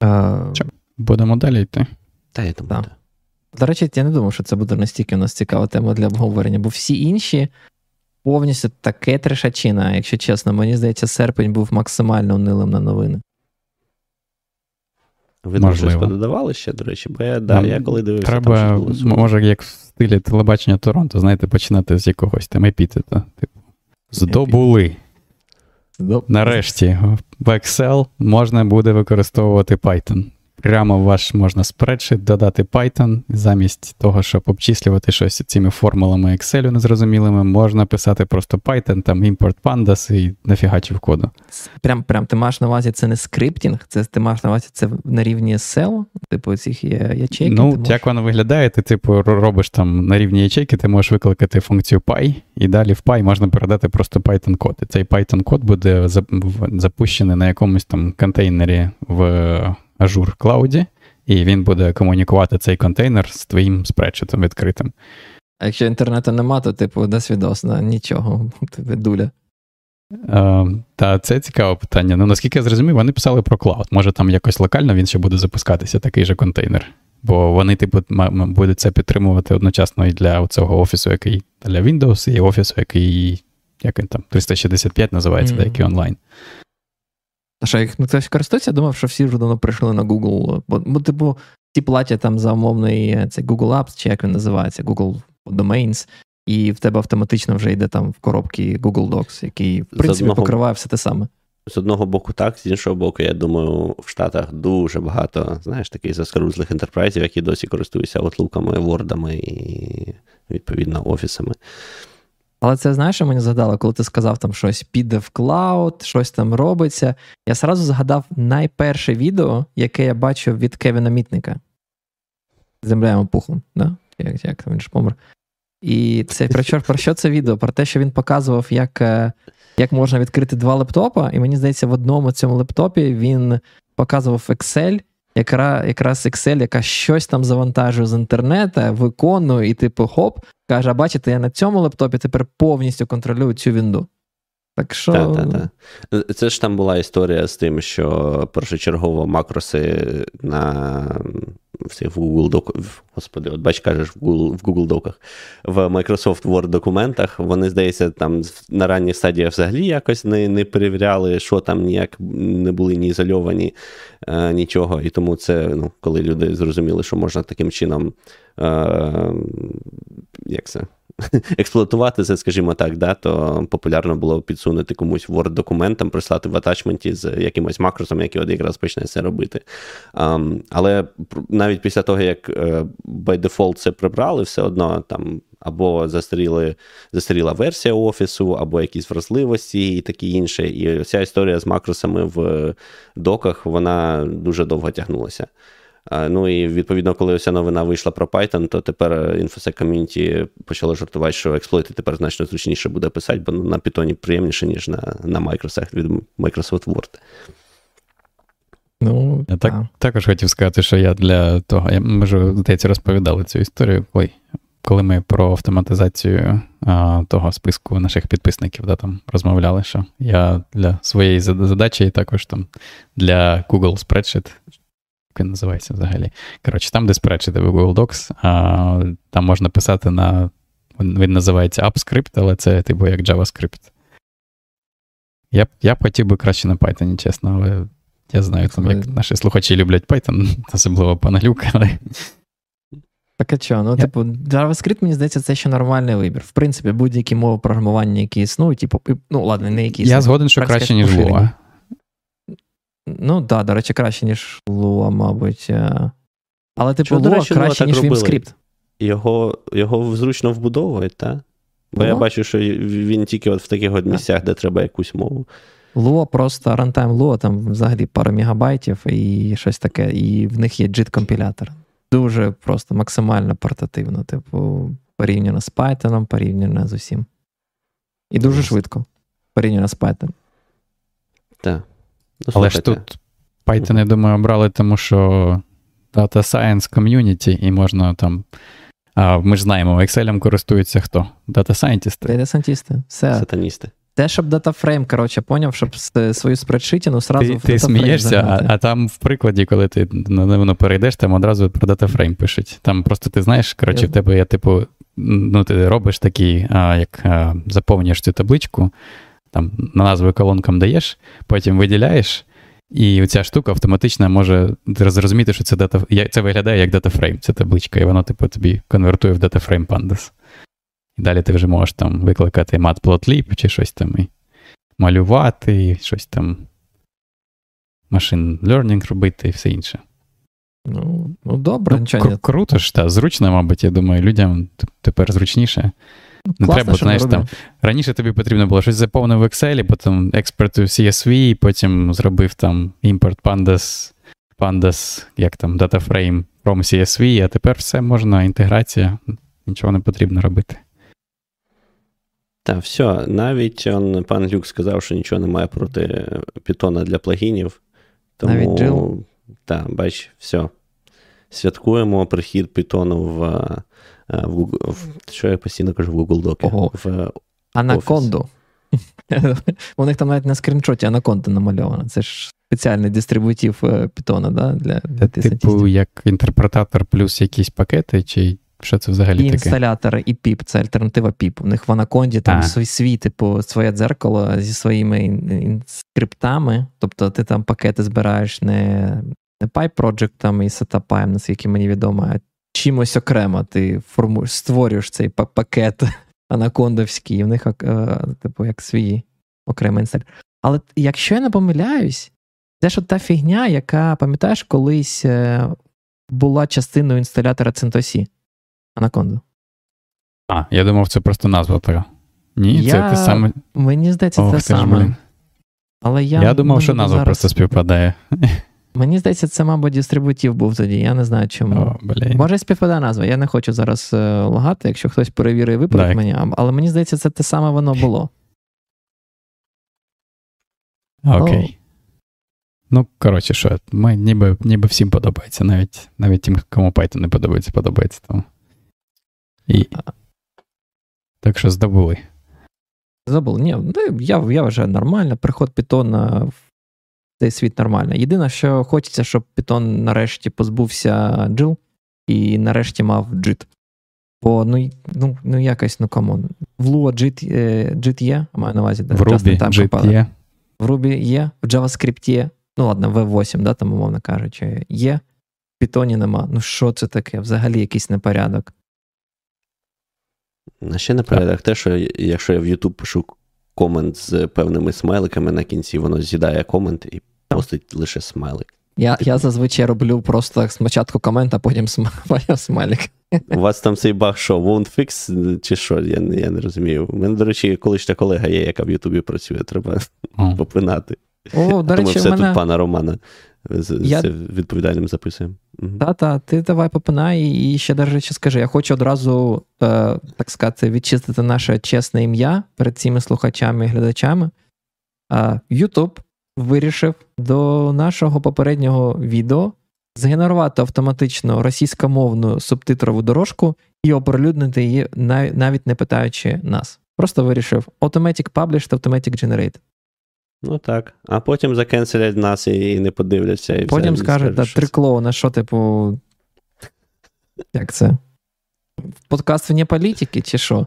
А... Будемо далі йти. Та я думаю, так. До речі, я не думав, що це буде настільки у нас цікава тема для обговорення, бо всі інші повністю таке трешачина, якщо чесно, мені здається, серпень був максимально унилим на новини. Ви там щось пододавали ще, до речі, бо я да, я коли дивився. Треба, там може, як в стилі телебачення Торонто, знаєте, починати з якогось там епітета. Типу, здобули. Здоб... Нарешті в Excel можна буде використовувати Python прямо в ваш можна спредшит додати Python, замість того, щоб обчислювати щось цими формулами Excel незрозумілими, можна писати просто Python, там import pandas і нафігачив коду. Прям прям ти маєш на увазі це не скриптінг, це ти маєш на увазі це на рівні SEL, типу цих ячейки. Ну, можеш... як воно виглядає, ти типу робиш там на рівні ячейки, ти можеш викликати функцію py, і далі в py можна передати просто Python код. І цей Python код буде запущений на якомусь там контейнері в Azure клауді, і він буде комунікувати цей контейнер з твоїм спредшитом відкритим. А якщо інтернету нема, то типу досвідосно, нічого, тобі дуля. Е, Та це цікаве питання. Ну, наскільки я зрозумів, вони писали про клауд. Може, там якось локально він ще буде запускатися, такий же контейнер. Бо вони, типу, будуть це підтримувати одночасно і для цього офісу, який для Windows, і офісу, який як він там, 365 називається, mm-hmm. деякий онлайн. А що, їх хтось користується? Я думав, що всі вже давно прийшли на Google. Бо, бо типу, всі платять там за умовний е, цей Google Apps, чи як він називається, Google Domains, і в тебе автоматично вже йде там в коробці Google Docs, який, в принципі, одного... покриває все те саме. З одного боку, так, з іншого боку, я думаю, в Штатах дуже багато, знаєш, таких заскорузлих ентерпрайзів, які досі користуються Outlook'ами, вордами і, відповідно, офісами. Але це знаєш, що мені згадало, коли ти сказав там щось піде в клауд, щось там робиться. Я сразу згадав найперше відео, яке я бачив від Кевіна Мітника. Земля йому пухом, да? як, як він ж помер. І це про що, про що це відео? Про те, що він показував, як е, як можна відкрити два лептопа, і мені здається, в одному цьому лептопі він показував Excel, якраз якраз Excel, яка щось там завантажує з інтернету, виконує, і типу хоп, каже: а бачите, я на цьому лептопі тепер повністю контролюю цю вінду. Так що... Та, та, та. Це ж там була історія з тим, що першочергово макроси на в Google Doc, господи, от бач, кажеш в Google в Google Доках, в Microsoft Word документах, вони, здається, там на ранніх стадіях взагалі якось не не перевіряли, що там ніяк не були ні ізольовані, е, нічого. І тому це, ну, коли люди зрозуміли, що можна таким чином. Е, як це? експлуатувати це, скажімо так, да, то популярно було підсунути комусь Word-документам, прислати в атачменті з якимось макросом, який якраз почне це робити. Um, але навіть після того, як uh, by default це прибрали, все одно там. Або застаріли, застаріла версія офісу, або якісь вразливості і таке інше. І ця історія з макросами в доках вона дуже довго тягнулася. Ну і відповідно, коли ця новина вийшла про Python, то тепер InfoSec ком'юніті почало жартувати, що експлойти тепер значно зручніше буде писати, бо на Python приємніше, ніж на на Microsoft від Microsoft Word. Ну, Я так, також хотів сказати, що я для того, я можу здається, розповідали цю історію, коли коли ми про автоматизацію а, того списку наших підписників да, там розмовляли, що я для своєї задачі і також там для Google Spreadsheet він називається взагалі. Коротше, там, де сперечити в Google Docs, а, там можна писати на. Він називається AppScript, але це типу як JavaScript. Я я б хотів би краще на Python, чесно, але я знаю, там, як наші слухачі люблять Python, особливо паналюк, але. Так а що? Ну, я... типу, JavaScript, мені здається, це ще нормальний вибір. В принципі, будь-які мови програмування, які існують, типу, ну, ладно, не які існують. Я згоден, що краще, ніж Lua. Ну так, да, до речі, краще, ніж Lua, мабуть. Е. Але типу, Lua речі, краще, ніж VimScript. Його його зручно вбудовують, так? Бо Lua? я бачу, що він тільки от в таких от місцях, де треба якусь мову. Lua просто рантайм Lua, там взагалі пару мегабайтів і щось таке, і в них є JIT-компілятор. Дуже просто максимально портативно, типу, порівняно з Python, порівняно з усім. І дуже швидко порівняно з Python. Так. Ну, Але ж тут Python, я думаю, обрали, тому що Data Science Community, і можна там. А Ми ж знаємо, Excel користуються хто? Data Scientist. Data Scientist. Все. Сатаністи. Те, щоб датафрейм, коротше, поняв, щоб свою спредшитіну сразу ти, в Ти смієшся, а, а там в прикладі, коли ти на перейдеш, там одразу про датафрейм пишуть. Там просто ти знаєш, коротше, в тебе є, типу, ну, ти робиш такий, а, як а, заповнюєш цю табличку, там на назви колонкам даєш, потім виділяєш, і ця штука автоматично може зрозуміти, що це дата, це виглядає як data frame, це табличка, і воно типу, тобі конвертує в data frame pandas. І далі ти вже можеш там викликати matplotlib чи щось там і малювати, і щось там machine learning робити і все інше. Ну, ну добре, ну, кру- Круто ж, та, зручно, мабуть, я думаю, людям тепер зручніше. Ну, треба, знаєш, там. Раніше тобі потрібно було щось заповнив в Excel, потім експерту CSV, потім зробив там імпорт pandas, pandas, як там, DataFrame from CSV, а тепер все можна, інтеграція, нічого не потрібно робити. Так, все, навіть он, пан Люк сказав, що нічого немає проти Python для плагінів. Тому, навіть Джил. Так, бач, все. Святкуємо прихід Python в Е, в Google, в, що я постійно кажу в Google Доки. В Анаконду. У них там навіть на скріншоті анаконда намальовано. Це ж спеціальний дистрибутив питона, да, для, для Типу, як інтерпретатор плюс якісь пакети, чи що це взагалі і таке? інсталятори, і піп, це альтернатива піп. У них в Анаконді там свій, свій, типу, своє дзеркало зі своїми скриптами. Тобто ти там пакети збираєш не не Pipe Project і Setup, наскільки мені відомо, а чимось окремо ти формуєш, створюєш цей пакет анакондовський, і в них, е, типу, як свій окремий інсталятор. Але якщо я не помиляюсь, це ж та фігня, яка, пам'ятаєш, колись е, була частиною інсталятора CentOS. Анаконду. А, я думав, це просто назва така. Ні, я... це те саме. Мені здається, Ох, те саме. Але я я думав, що назва зараз... просто співпадає. Мені здається, це, мабуть, дистрибутив був тоді, я не знаю чому. О, блін. Може, співпадає назва. Я не хочу зараз е, лагати, якщо хтось перевірить виправить мені, але мені здається, це те саме воно було. Окей. Ну, коротше, що, ми ніби ніби всім подобається, навіть навіть тим, кому Python не подобається, подобається. Тому. І... Так що здобули. Забули. Ні, ну, я я вважаю нормально. Приход Python в цей світ нормально. Єдине, що хочеться, щоб Python нарешті позбувся GIL і нарешті мав JIT. Бо ну ну, ну якось, ну come on. В Lua JIT, JIT є, маю на увазі, в Ruby JIT є. В Ruby є, в JavaScript є. Ну, ладно, V8, да, там, умовно кажучи, є. В Python нема. Ну, що це таке? Взагалі якийсь непорядок. А ще непорядок те, що якщо я в YouTube пишу комент з певними смайликами на кінці, воно з'їдає комент і постить лише смайлик. Я я зазвичай роблю просто спочатку комент, а потім смайлик. У вас там цей баг, що won't fix, чи що? Я я не розумію. У мене, до речі, колишня колега є, яка в Ютубі працює, треба oh. попинати. О, до речі, Тому все мене... тут пана Романа з, я... з відповідальним записуємо. Та-та, ти давай попинай і ще до речі, скажи. Я хочу одразу, е, так сказати, відчистити наше чесне ім'я перед цими слухачами і глядачами. Е, YouTube вирішив до нашого попереднього відео згенерувати автоматично російськомовну субтитрову дорожку і оприлюднити її, навіть не питаючи нас. Просто вирішив Automatic Published, Automatic Generated. Ну так. А потім закенселять нас і не подивляться. І Потім скажуть, да, три клоуна, що, типу. Як це? Подкаст вне політики, чи що?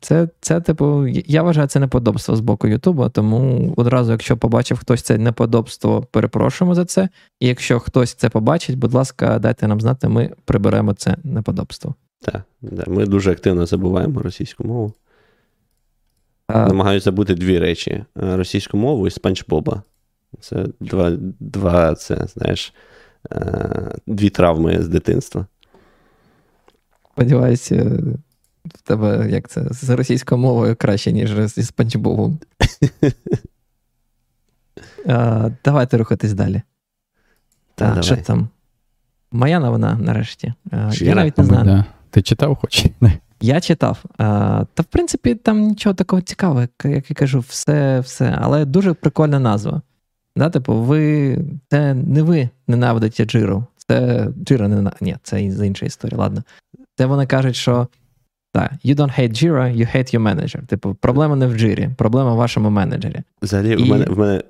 Це, це, типу, я вважаю, це неподобство з боку Ютуба, тому одразу, якщо побачив хтось це неподобство, перепрошуємо за це. І якщо хтось це побачить, будь ласка, дайте нам знати, ми приберемо це неподобство. Так, ми дуже активно забуваємо російську мову. Намагаюся забути дві речі: е, російську мову і спанч Боба. Це два, два це, знаєш, е, дві травми з дитинства. Сподіваюся, в тебе як це з російською мовою краще, ніж зі спанч Бобом. Давайте рухатись далі. Так, що там? Моя новина нарешті. Я навіть не знаю. Ти читав хоч? Я читав. А, Та, в принципі, там нічого такого цікавого, як я кажу, все, все. Але дуже прикольна назва. Да, Типу, ви це не ви ненавидите Джиру. Це Джира не Ні, це з іншої історії, ладно. Це вони кажуть, що так, you don't hate Jira, you hate your manager. Типу, проблема не в Jira, проблема в вашому менеджері. Взагалі, І... в мене в мене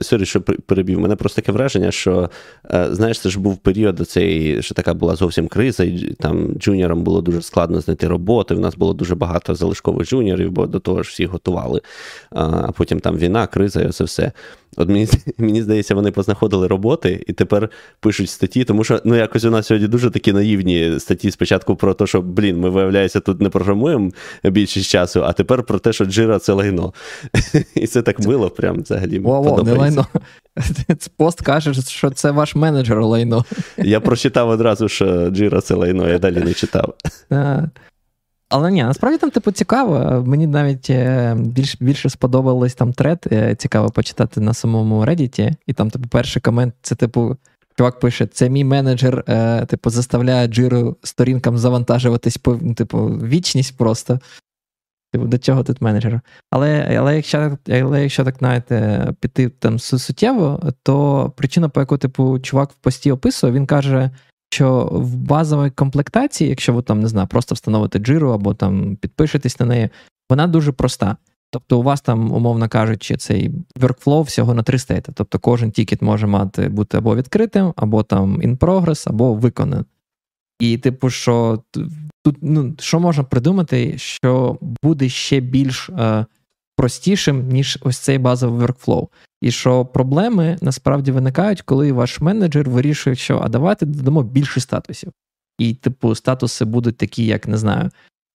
sorry, що перебів. У мене просто таке враження, що е, знаєш, це ж був період цей, що така була зовсім криза, і там джуніорам було дуже складно знайти роботи. У нас було дуже багато залишкових джуніорів, бо до того ж всі готували. А потім там війна, криза і це все. От мені мені здається, вони познаходили роботи і тепер пишуть статті, тому що ну якось у нас сьогодні дуже такі наївні статті спочатку про те, що блін, ми виявляється, тут не програмуємо більшість часу, а тепер про те, що джира це лайно. І це так мило, прям взагалі. Во-во, не лайно. Пост каже, що це ваш менеджер лайно. Я прочитав одразу, що джира це лайно, я далі не читав. Але ні, насправді там, типу, цікаво. Мені навіть е, більш, більше сподобалось там тред. Е, цікаво почитати на самому Reddit. І там, типу, перший комент це, типу, чувак пише: це мій менеджер, е, типу, заставляє джиру сторінкам завантажуватись по типу, вічність просто. Типу, до чого тут менеджер? Але але, якщо але якщо так знаєте, піти там суттєво, то причина, по яку, типу, чувак в пості описує, він каже, що в базовій комплектації, якщо ви там не знаю, просто встановите джиру або там підпишетесь на неї, вона дуже проста. Тобто, у вас там, умовно кажучи, цей workflow всього на три стейти. Тобто кожен тікет може мати бути або відкритим, або там in progress, або виконаний. І, типу, що тут ну, що можна придумати, що буде ще більш е, простішим, ніж ось цей базовий workflow. І що проблеми насправді виникають, коли ваш менеджер вирішує, що а давайте додамо більше статусів. І, типу, статуси будуть такі, як не знаю,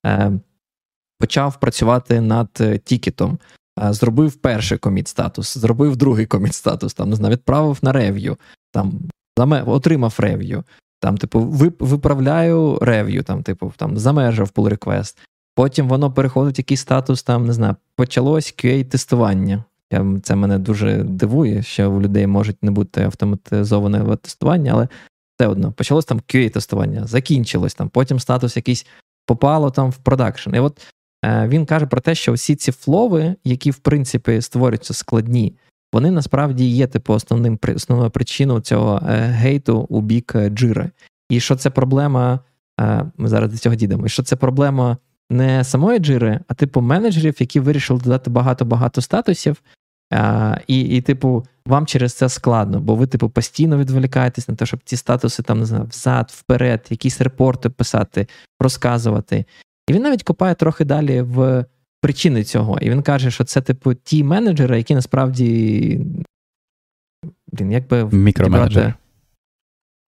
е, почав працювати над е, тікетом, е, зробив перший коміт статус, зробив другий коміт статус, там не знаю, відправив на рев'ю, там отримав рев'ю. Там, типу, виправляю рев'ю, там, типу, там, замежав pull request. Потім воно переходить в якийсь статус, там, не знаю, почалось QA-тестування. Це мене дуже дивує, що у людей можуть не бути автоматизоване тестування, але все одно почалось там QA-тестування, закінчилось там, потім статус якийсь попало там в продакшн. І от е, він каже про те, що всі ці флови, які в принципі створюються складні, вони насправді є типу основним основною причиною цього е, гейту у бік е, джири. І що це проблема, е, ми зараз до цього дійдемо, і що це проблема не самої джири, а типу менеджерів, які вирішили додати багато-багато статусів. І, і, типу, вам через це складно, бо ви, типу, постійно відволікаєтесь на те, щоб ці статуси там не знаю, взад, вперед, якісь репорти писати, розказувати. І він навіть копає трохи далі в причини цього. І він каже, що це, типу, ті менеджери, які насправді. Блін, якби Мікроменеджери.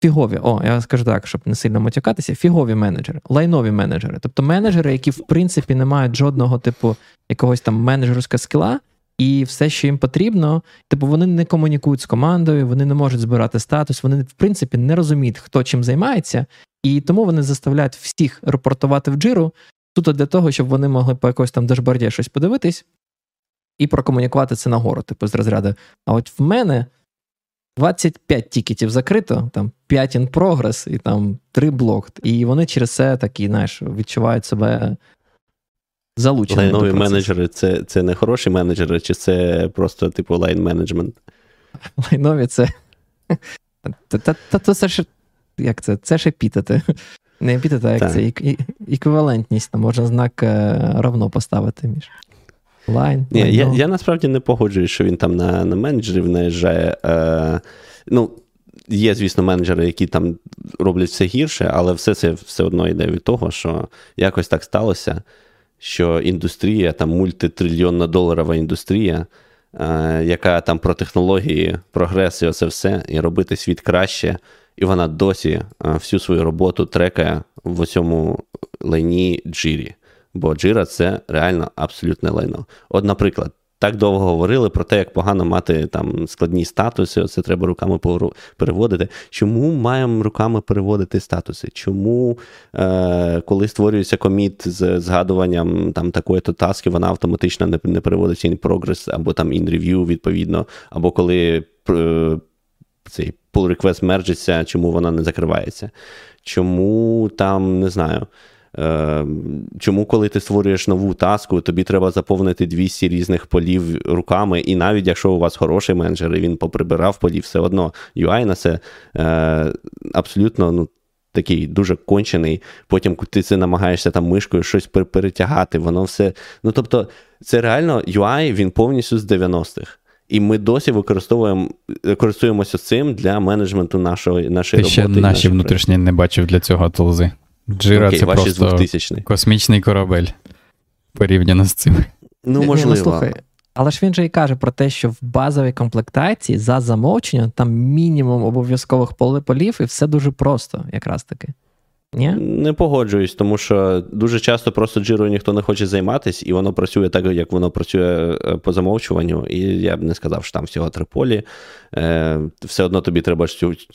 Фігові, о, я скажу так, щоб не сильно матюкатися, фігові менеджери, лайнові менеджери. Тобто менеджери, які в принципі не мають жодного типу якогось там менеджерського скіла, і все, що їм потрібно, типу вони не комунікують з командою, вони не можуть збирати статус, вони в принципі не розуміють, хто чим займається, і тому вони заставляють всіх репортувати в джиру суто для того, щоб вони могли по якось там дашборді щось подивитись і прокомунікувати це нагору, типу з розряду. А от в мене 25 тікетів закрито, там 5 in progress і там 3 блок. І вони через це такі, знаєш, відчувають себе залученими. Лайнові менеджери це це не хороші менеджери, чи це просто, типу, лайн менеджмент? Лайнові це. Та це ще як це? Це ще питати. Не епітет, а як це еквівалентність, там можна знак е, равно поставити між. Лайн. Ні, я я насправді не погоджуюсь, що він там на на менеджерів наїжджає. Е, ну, Є, звісно, менеджери, які там роблять все гірше, але все це все одно йде від того, що якось так сталося, що індустрія, там мультитрильйонна доларова індустрія, е, яка там про технології, прогрес і оце все, і робити світ краще і вона досі е, всю свою роботу трекає в цьому лайні джирі. Бо джира це реально абсолютне лайно. От, наприклад, так довго говорили про те, як погано мати там складні статуси, це треба руками переводити. Чому маємо руками переводити статуси? Чому, е, коли створюється коміт з згадуванням там такої-то таски, вона автоматично не не переводиться in progress, або там in review, відповідно, або коли е, цей pull request мержиться, чому вона не закривається. Чому там, не знаю. Е, чому, коли ти створюєш нову таску, тобі треба заповнити 200 різних полів руками, і навіть якщо у вас хороший менеджер, і він поприбирав полів, все одно UI на це е, абсолютно ну, такий дуже кончений. Потім ти це намагаєшся там мишкою щось перетягати, воно все. Ну тобто, це реально UI, він повністю з 90-х. І ми досі використовуємо користуємося цим для менеджменту нашої нашої Ти роботи. Ще наші внутрішні не бачив для цього толзи. Джира Окей, це просто космічний корабель порівняно з цим. Ну, можливо. Не, ну, слухай, але ж він же і каже про те, що в базовій комплектації за замовчення там мінімум обов'язкових полів, і все дуже просто, якраз таки. Ні? Не погоджуюсь, тому що дуже часто просто джирою ніхто не хоче займатися, і воно працює так, як воно працює е, по замовчуванню. І я б не сказав, що там всього три полі. Е, Все одно тобі треба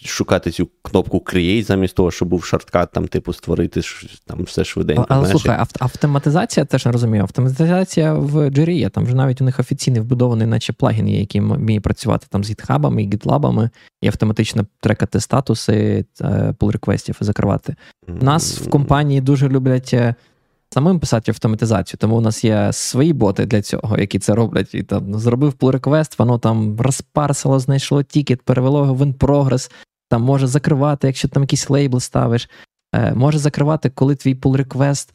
шукати цю кнопку Create, замість того, щоб був шорткат, там, типу, створити там все швиденько. Але знаєш. слухай, автоматизація теж не розумію. Автоматизація в джирі є. Там вже навіть у них офіційний вбудований, наче плагін є, який вміє працювати там з гітхабами і гітлабами, і автоматично трекати статуси pull реквестів і закривати. У нас в компанії дуже люблять е, самим писати автоматизацію, тому у нас є свої боти для цього, які це роблять. І там зробив pull request, воно там розпарсило, знайшло тікет, перевело його в in там може закривати, якщо там якийсь лейбл ставиш. Е, може закривати, коли твій pull request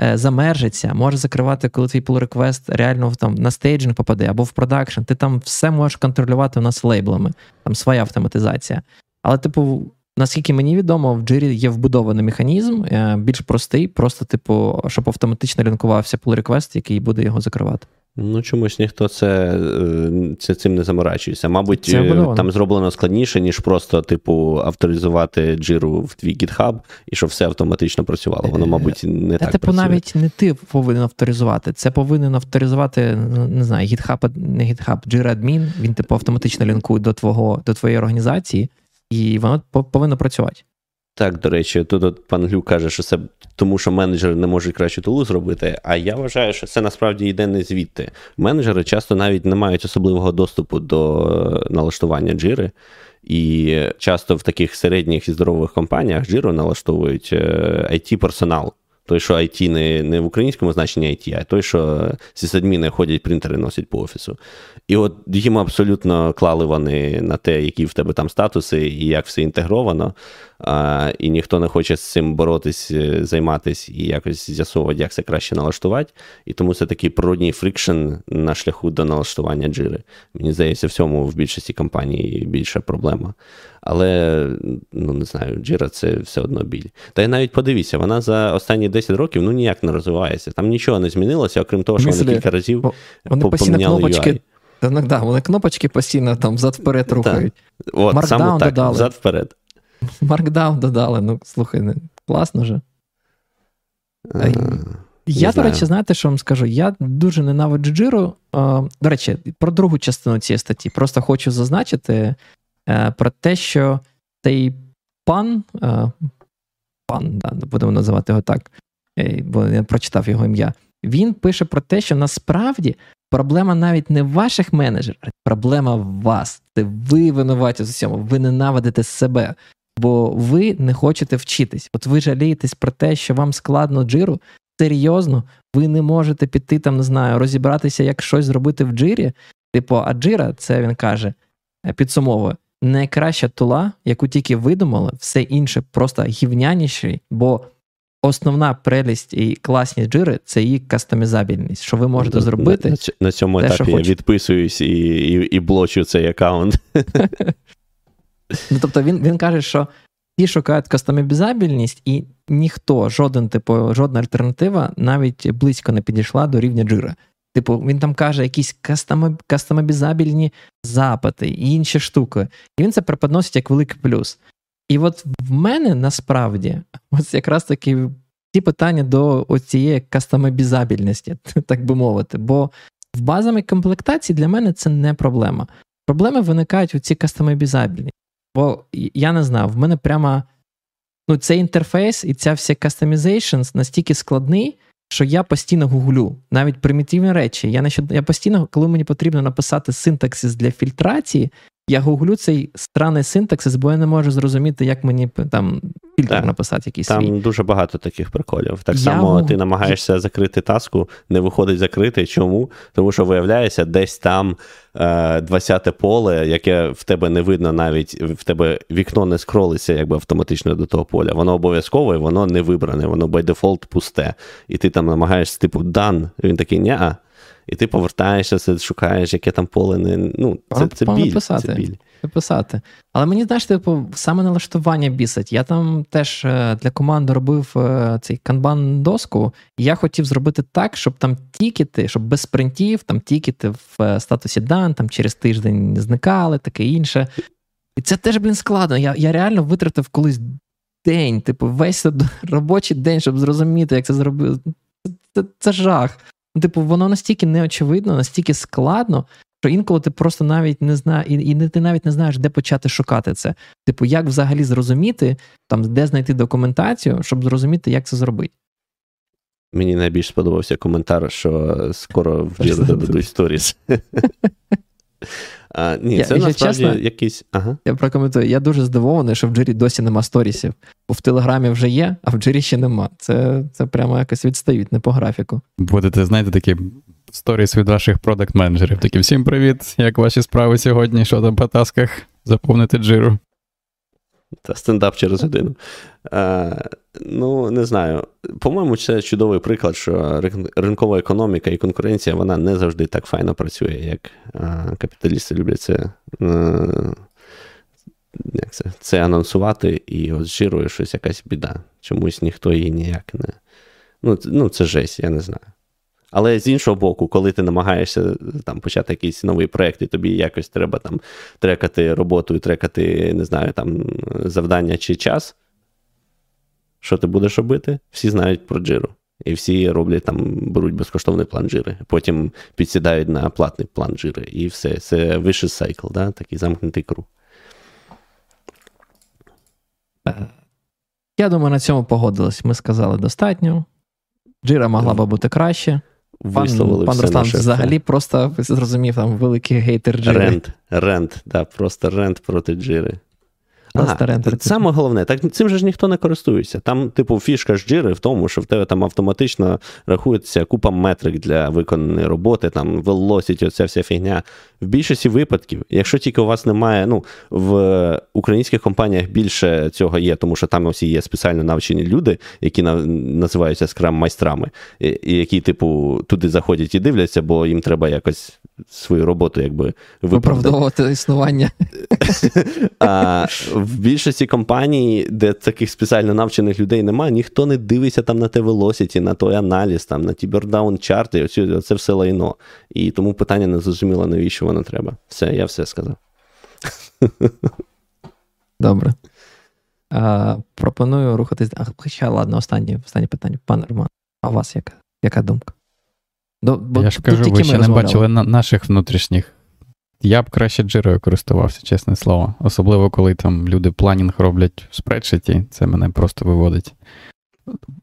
е, замержиться, може закривати, коли твій pull request реально там на стейджинг попаде або в продакшн. Ти там все можеш контролювати у нас лейблами, там своя автоматизація. Але, типу, наскільки мені відомо, в Jira є вбудований механізм, е, більш простий, просто, типу, щоб автоматично лінкувався pull request, який буде його закривати. Ну, чомусь ніхто це, е, це цим не заморачується. Мабуть, Це е, там зроблено складніше, ніж просто, типу, авторизувати джиру в твій GitHub і щоб все автоматично працювало. Воно, мабуть, не Та, так типу, працює. навіть не ти повинен авторизувати. Це повинен авторизувати, не знаю, GitHub, не GitHub, Jira Admin, він типу автоматично лінкує до твого, до твоєї організації, і воно по- повинно працювати. Так, до речі, тут от пан Глюк каже, що це тому, що менеджери не можуть краще тулу зробити. А я вважаю, що це насправді йде не звідти. Менеджери часто навіть не мають особливого доступу до е, налаштування джири. І часто в таких середніх і здорових компаніях джиру налаштовують it персонал Той, що IT не не в українському значенні IT, а той, що сисадміни ходять, принтери носять по офісу. І от їм абсолютно клали вони на те, які в тебе там статуси і як все інтегровано. А, І ніхто не хоче з цим боротись, займатися і якось з'ясовувати, як це краще налаштувати. І тому це такий природній фрикшн на шляху до налаштування джири. Мені здається, в цьому в більшості компаній більша проблема. Але ну не знаю, джира це все одно біль. Та й навіть подивіться, вона за останні 10 років ну ніяк не розвивається. Там нічого не змінилося, окрім того, що мислі, вони кілька разів вони поміняли кнопочки. UI. Ну, да, вони кнопочки постійно там взад-вперед рухають. Так, додали. взад-вперед. Маркдаун додали. Ну, слухай, не, класно же. Е, Я, до речі, знаєте, що вам скажу? Я дуже ненавиджу джиру. До речі, про другу частину цієї статті. Просто хочу зазначити е, про те, що цей пан, е, пан, да, будемо називати його так, е, бо я прочитав його ім'я. Він пише про те, що насправді проблема навіть не в ваших менеджерах, проблема в вас. Це ви винуваті з усьому, ви ненавидите себе. Бо ви не хочете вчитись. От ви жалієтесь про те, що вам складно джиру. Серйозно, ви не можете піти там, не знаю, розібратися, як щось зробити в джирі. Типу, а джира, це він каже, е, підсумовує, найкраща тула, яку тільки видумали, все інше просто гівняніший, бо основна прелість і класність джири це її кастомізабільність, що ви можете зробити. На, на цьому те, етапі я відписуюсь і, і, і блочу цей аккаунт. Ну, тобто він, він каже, що ті шукають кастомізабільність, і ніхто, жоден, типу, жодна альтернатива навіть близько не підійшла до рівня джира. Типу, він там каже якісь кастомізабільні запити і інші штуки. І він це преподносить як великий плюс. І от в мене насправді, ось якраз таки ті питання до цієї кастомізабільності, так би мовити. Бо в базовій комплектації для мене це не проблема. Проблеми виникають у цій кастомізабільні. Бо я не знаю, в мене прямо ну, цей інтерфейс і ця вся customization настільки складний, що я постійно гуглю навіть примітивні речі. Я я постійно, коли мені потрібно написати синтаксис для фільтрації, я гуглю цей странний синтаксис, бо я не можу зрозуміти, як мені там фільтр Так. написати якийсь свій. Там дуже багато таких приколів. Так Я само мог- ти намагаєшся закрити таску, не виходить закрити. Чому? Тому що виявляється, десь там е, 20 поле, яке в тебе не видно навіть, в тебе вікно не скролиться якби автоматично до того поля. Воно обов'язкове, воно не вибране, воно by default пусте. І ти там намагаєшся, типу, done. І він такий, ня. І ти повертаєшся, це шукаєш, яке там поле не. Ну, це, це біль. писати. Це біль. писати. Але мені, знаєш, типу, саме налаштування бісить. Я там теж е, для команди робив е, цей канбан доску, і я хотів зробити так, щоб там тікети, щоб без спринтів, там тікети в е, статусі дан, там через тиждень зникали, таке інше. І це теж, блін, складно. Я, я реально витратив колись день, типу, весь робочий день, щоб зрозуміти, як це зробити. Це, це, це жах. Ну, Типу, воно настільки неочевидно, настільки складно, що інколи ти просто навіть не знаєш, і, і не- ти навіть не знаєш, де почати шукати це. Типу, як взагалі зрозуміти, там, де знайти документацію, щоб зрозуміти, як це зробити. Мені найбільш сподобався коментар, що скоро в дадуть додадуть сторіс. А, ні, Я- це я насправді чесно- якийсь. Ага. Я прокоментую, я дуже здивований, що в джирі досі нема сторісів. Бо в Телеграмі вже є, а в джирі ще нема. Це, це прямо якось відстають, не по графіку. Будете, знаєте, такі сторіс від ваших продакт-менеджерів. Такі всім привіт, як ваші справи сьогодні, що там по тасках, заповнити джиру. Та стендап через годину. Е, Ну, не знаю. По-моєму, це чудовий приклад, що ринкова економіка і конкуренція вона не завжди так файно працює, як е, капіталісти люблять це. Е, як це це анонсувати, і от з жирою щось якась біда. Чомусь ніхто її ніяк не. Ну, ну це жесть, я не знаю. Але з іншого боку, коли ти намагаєшся там почати якийсь новий проєкт, і тобі якось треба там трекати роботу і трекати, не знаю, там завдання чи час, що ти будеш робити? Всі знають про джиру. І всі роблять там, беруть безкоштовний план джири, потім підсідають на платний план джири. І все. Це вищий сайкл, да? такий замкнутий круг. Я думаю, на цьому погодились. Ми сказали достатньо. Джира могла би бути краще. Пан, пан Руслан взагалі просто зрозумів там великий гейтер джири. Рент, рент, да, просто рент проти джири. Ага, Саме головне, так цим же ж ніхто не користується. Там, типу, фішка ж джири в тому, що в тебе там автоматично рахується купа метрик для виконаної роботи, там velocity, оця вся фігня. В більшості випадків, якщо тільки у вас немає, ну, в українських компаніях більше цього є, тому що там усі є спеціально навчені люди, які називаються скрам-майстрами, і які, типу, туди заходять і дивляться, бо їм треба якось свою роботу якби виправдовувати існування. А В більшості компаній, де таких спеціально навчених людей немає, ніхто не дивиться там на те velocity, на той аналіз, там, на ті бердаун чарти, це все лайно. І тому питання не зрозуміло, навіщо воно треба. Все, я все сказав. Добре. А, Пропоную рухатись. А, Хоча, ладно, останнє останнє питання. Пане Роман, а у вас яка, яка думка? До, бо Я ж кажу, ви ще не бачили на, наших внутрішніх. Я б краще джирою користувався, чесне слово. Особливо, коли там люди планінг роблять в спредшиті, це мене просто виводить.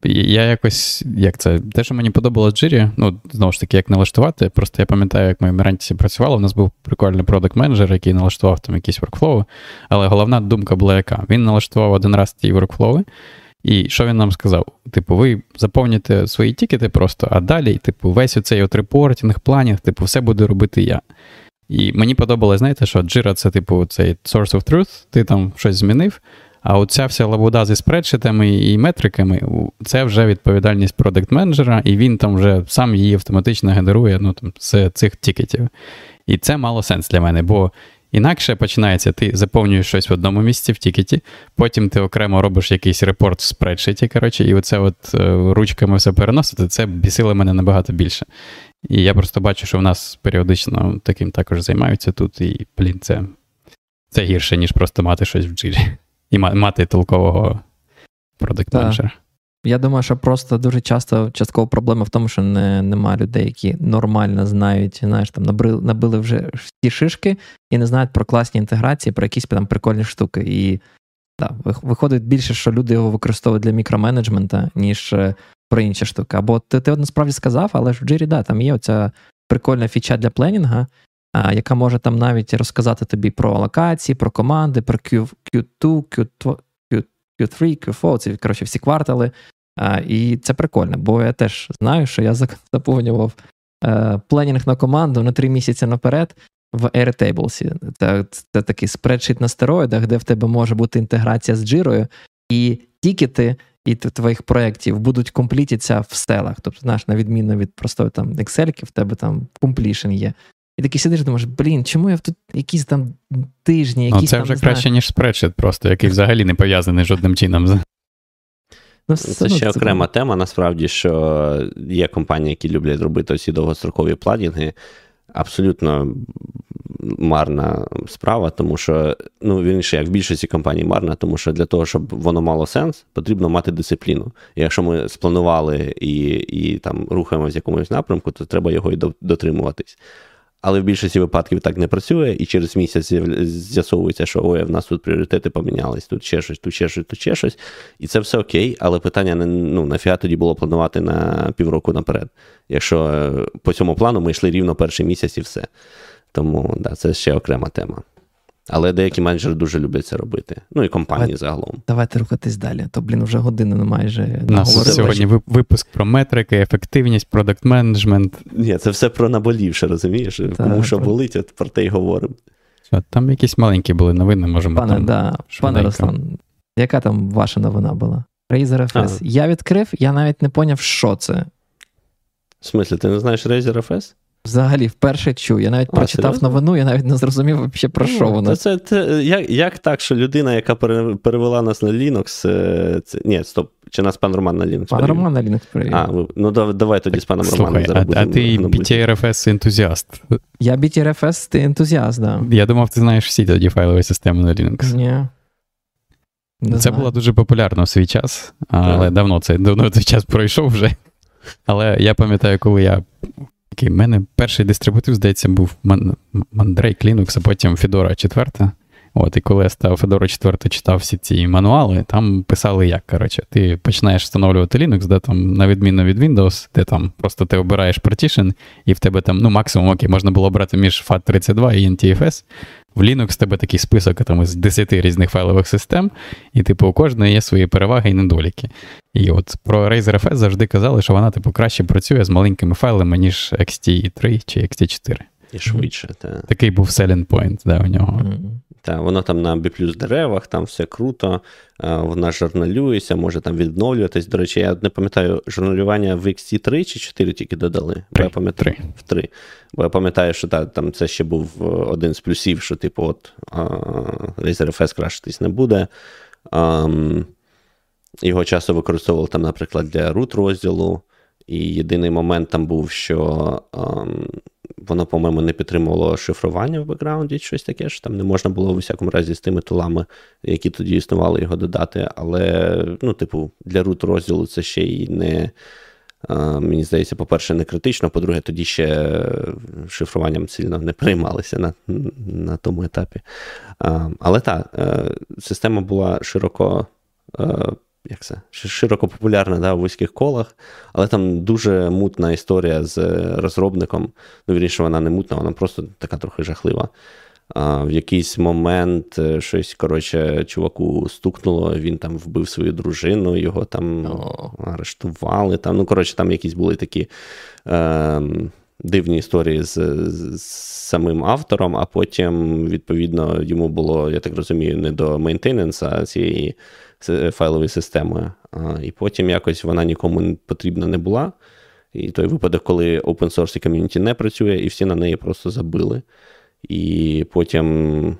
Я якось, як це, те, що мені подобалось Джирі, ну, знову ж таки, як налаштувати. Просто я пам'ятаю, як ми в Мірантісі працювали, у нас був прикольний продакт менеджер який налаштував там якісь воркфлоу, але головна думка була яка? Він налаштував один раз ті воркфлоуи, і що він нам сказав? Типу, ви заповните свої тікети просто, а далі, типу, весь оцей от репортінг, планінг, типу, все буду робити я. І мені подобалось, знаєте, що Jira це, типу, цей source of truth, ти там щось змінив. А оця вся лабуда зі спредшитами і метриками це вже відповідальність продакт менеджера і він там вже сам її автоматично генерує ну, там, з цих тікетів. І це мало сенс для мене, бо Інакше починається, ти заповнюєш щось в одному місці в тікеті, потім ти окремо робиш якийсь репорт в спредшиті, коротше, і оце от е, ручками все переносити, це бісило мене набагато більше. І я просто бачу, що в нас періодично таким також займаються тут, і, блін, це це гірше, ніж просто мати щось в джилі. І мати толкового продакт менеджера я думаю, що просто дуже часто часткова проблема в тому, що не, немає людей, які нормально знають, знаєш, там набили, набили вже всі шишки і не знають про класні інтеграції, про якісь там прикольні штуки. І да, виходить більше, що люди його використовують для мікроменеджмента, ніж е, про інші штуки. Або ти ти насправді сказав, але ж в Jira, да, там є оця прикольна фіча для пленінга, а, яка може там навіть розказати тобі про локації, про команди, про Q, Q2, Q2. Q3, Q4, це коротше всі квартали. А, І це прикольно, бо я теж знаю, що я заповнював е, пленінг на команду на три місяці наперед в Airtables. Це, це такий спредшит на стероїдах, де в тебе може бути інтеграція з джирою, і тікети і твоїх проєктів будуть комплітитися в селах. Тобто, знаєш, на відміну від простої там Excel, в тебе там completion є. І такий сидиш, думаєш, блін, чому я тут якісь там тижні, якісь. Ну, це там, вже краще, ніж спредшит, просто, який взагалі не пов'язаний жодним чином. Ну, Це ще окрема тема, насправді, що є компанії, які люблять робити ці довгострокові планінги. Абсолютно марна справа, тому що, ну, вірніше, як в більшості компаній марна, тому що для того, щоб воно мало сенс, потрібно мати дисципліну. І якщо ми спланували і і там рухаємося в якомусь напрямку, то треба його і дотримуватись. Але в більшості випадків так не працює, і через місяць з'ясовується, що ой, в нас тут пріоритети помінялись, тут ще щось, тут ще щось, тут ще щось. І це все окей, але питання не ну, нафіга тоді було планувати на півроку наперед. Якщо е, по цьому плану ми йшли рівно перший місяць і все. Тому да, це ще окрема тема. Але деякі менеджери дуже люблять це робити. Ну і компанії Давай, загалом. Давайте рухатись далі. То, блін, вже година майже У нас сьогодні випуск про метрики, ефективність, продакт менеджмент. Ні, це все про наболівше, розумієш? Так, Кому що болить, от про те й говоримо. Там якісь маленькі були новини, можемо Пане, там. да, пане. Руслан, яка там ваша новина була? Razer FS. А. Я відкрив, я навіть не поняв, що це. В смислі, ти не знаєш Razer FS? Взагалі, вперше чую. Я навіть А, прочитав серйозно? новину, я навіть не зрозумів, вообще, про що Ну, вона. Це, це, як, як так, що людина, яка перевела нас на Linux, е, це, ні, стоп, чи нас пан Роман на Linux Пан перевів? Роман на Linux перевів. А, ви- ну дав- давай тоді з паном Романом Слухай, зараз а, а ти. BTRFS ентузіаст. Я BTRFS, ти ентузіаст, да. Я думав, ти знаєш всі тоді файлові системи на Linux. Ні. Не це знаю. було дуже популярно в свій час, але Так. давно цей давно цей час пройшов вже. Але я пам'ятаю, коли я. Який в мене перший дистрибутив, здається, був Man- Mandrake Linux, а потім Fedora 4. От, і коли я став Fedora 4 читав всі ці мануали, там писали як. Коротше, ти починаєш встановлювати Linux, де там, на відміну від Windows, де там просто ти обираєш partition, і в тебе там, ну, максимум, окей, можна було обрати між FAT32 і NTFS. В Linux в тебе такий список там, із 10 різних файлових систем, і, типу, у кожної є свої переваги і недоліки. І от про Razer FS завжди казали, що вона, типу, краще працює з маленькими файлами, ніж XT3 чи XT4. І швидше, та. Такий був selling point да, у нього. Та, воно там на B+, деревах, там все круто, вона журналюється, може там відновлюватись. До речі, я не пам'ятаю, журналювання в XT3 чи 4 тільки додали. Бо я пам'ятаю, Три. в 3. Бо я пам'ятаю, що та, там це ще був е, один з плюсів, що, типу, от FS кращитись не буде. Ам, його часто використовували там, наприклад, для root розділу. І єдиний момент там був, що ам, воно, по-моєму, не підтримувало шифрування в бекграунді, щось таке, що там не можна було у всякому разі з тими тулами, які тоді існували, його додати. Але, ну, типу, для root розділу це ще й не. Мені здається, по-перше, не критично, по-друге, тоді ще шифруванням сильно не приймалися на, на тому етапі. Але так, е, система була широко е, як це, широко популярна да, у вузьких колах, але там дуже мутна історія з розробником. Ну, вірніше, вона не мутна, вона просто така трохи жахлива. А, в якийсь момент е, щось, коротше, чуваку стукнуло, він там вбив свою дружину, його там О. арештували. Там, ну, коротше, там якісь були такі е, дивні історії з, з самим автором, а потім, відповідно, йому було, я так розумію, не до мейнтейненса цієї файлової системи. І потім якось вона нікому потрібна не була. І той випадок, коли open source і ком'юніті не працює, і всі на неї просто забили. І потім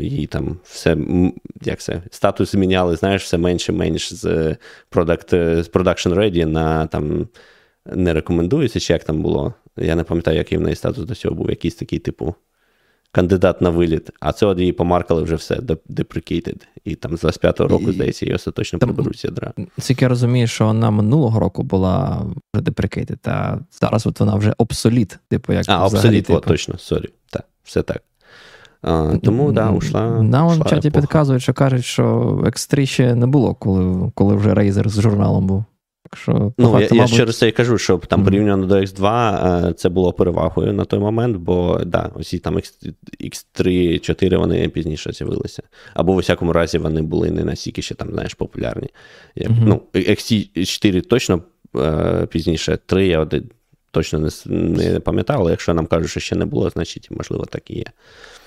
їй там все, як це, статус зміняли, знаєш, все менше менш з product, з production ready на там не рекомендується, чи як там було. Я не пам'ятаю, який в неї статус до цього був, якийсь такий, типу, кандидат на виліт. А це от її помаркали вже все, de- deprecated. І там з 25-го року, і, здається, її остаточно приберуть ядра. Наскільки я розумію, що вона минулого року була вже deprecated, а зараз от вона вже obsolete. Типу, як А, абсолютно, типу. точно, сорі. Так, все так. А, тому, да, ушла. Нам в чаті епоха. підказують, що кажуть, що X3 ще не було, коли, коли вже Razer з журналом був. Так що, Ну, я, факту, я мабуть, через це і кажу, що там порівняно до X2 е, це було перевагою на той момент, бо да, усі там X, X3, 4 вони пізніше з'явилися. Або в усякому разі вони були не настільки ще там, знаєш, популярні. Як, Мгм. Ну, XT4 точно е, пізніше, 3 я точно не, не пам'ятав, але якщо нам кажуть, що ще не було, значить, можливо, так і є.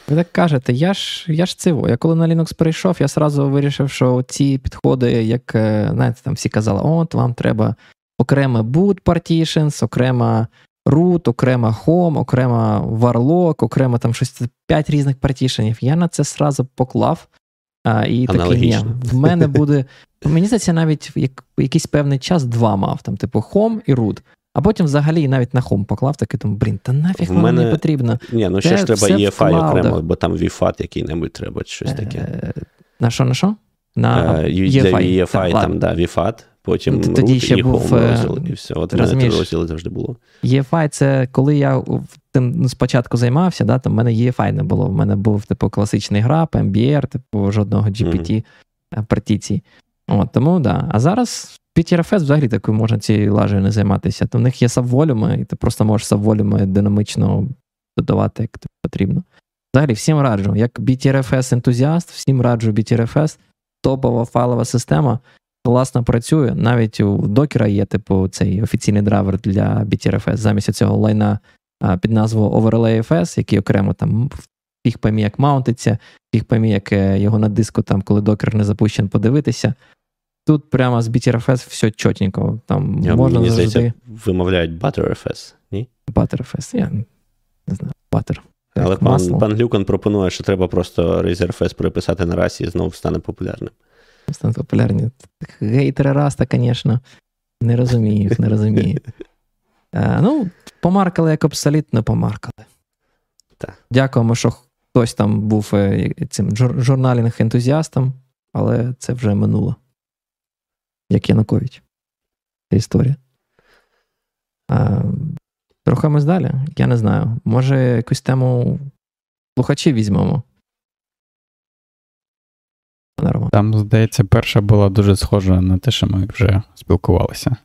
Ви так кажете, я ж я ж циво. Я коли на Linux перейшов, я сразу вирішив, що ці підходи, як е, знаєте, там всі казали, от вам треба окремо boot partitions, окрема root, окрема home, окрема warlock, окремо там щось п'ять різних партішенів. Я на це сразу поклав. А, і такий, ні, в мене буде. Мені здається, навіть в як, якийсь певний час два мав, там, типу, home і root. А потім взагалі навіть на home поклав, такий тому, блін, та нафіг воно мене не потрібно. Ні, ну ще Це ж треба EFI окремо, бо там VFAT який-небудь треба, чи щось таке. Е, На що, на що? На Е, EFI там, да, VFAT, потім Ну, тоді ще і був, е, розділ, і все. От мене три розділи завжди було. EFI це коли я тим ну, спочатку займався, да, там в мене EFI не було. В мене був типу класичний граб, MBR, типу жодного GPT е, партицій. От, тому да. А зараз PTRFS взагалі такою можна цією лажею не займатися. То в них є сабволюми, і ти просто можеш сабволюми динамічно додавати, як тобі потрібно. Взагалі, всім раджу, як BTRFS ентузіаст, всім раджу BTRFS, топова файлова система. Класно працює. Навіть у докера є, типу, цей офіційний драйвер для BTRFS замість цього лайна під назвою OverlayFS, який окремо там поймі, як маунтиться, поймі, як е, його на диску, там, коли докер не запущен, подивитися. Тут прямо з BTRFS все чотненько. Там Я, можна мені завжди здається, вимовляють ButterFS, ні? ButterFS. Я не знаю, Butter. Але Як пан, масло. пан Люкан пропонує, що треба просто RazorFS переписати на раз і знову стане популярним. Стануть популярні. Гейтери Раста, звісно. Не розумію їх, не розумію. Ну, помаркали як абсолютно помаркали. Так. Дякуємо, що хтось там був е, цим жур- журналінг-ентузіастом, але це вже минуло. Як Янукович. Ця історія. А, рухаємось далі. Я не знаю. Може, якусь тему слухачі візьмемо. Там, здається, перша була дуже схожа на те, що ми вже спілкувалися.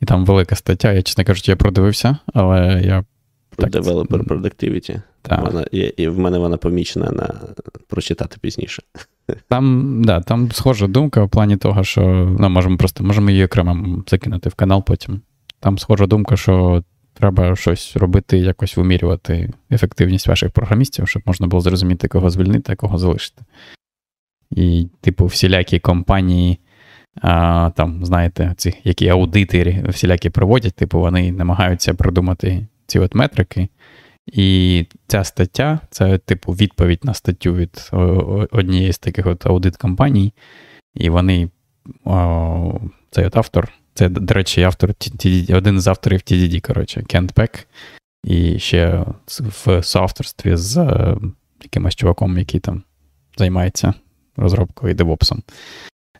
І там велика стаття, я, чесно кажучи, я продивився, але я. Про Так, Developer це- Productivity. Так. Вона, і, і в мене вона помічена на прочитати пізніше. Там, да, там схожа думка в плані того, що ну, можемо просто можемо її окремо закинути в канал потім. Там схожа думка, що треба щось робити, якось вимірювати ефективність ваших програмістів, щоб можна було зрозуміти, кого звільнити, а кого залишити. І, типу, всілякі компанії, а, там, знаєте, ці, які аудити всілякі проводять, типу, вони намагаються продумати ці от метрики. І ця стаття це, типу, відповідь на статтю від однієї з таких от аудит-компаній. І вони, о, цей от автор, це, до речі, автор один з авторів TDD, коротше, Кент Пек. І ще в соавторстві з е, якимось чуваком, який там займається розробкою і девопсом.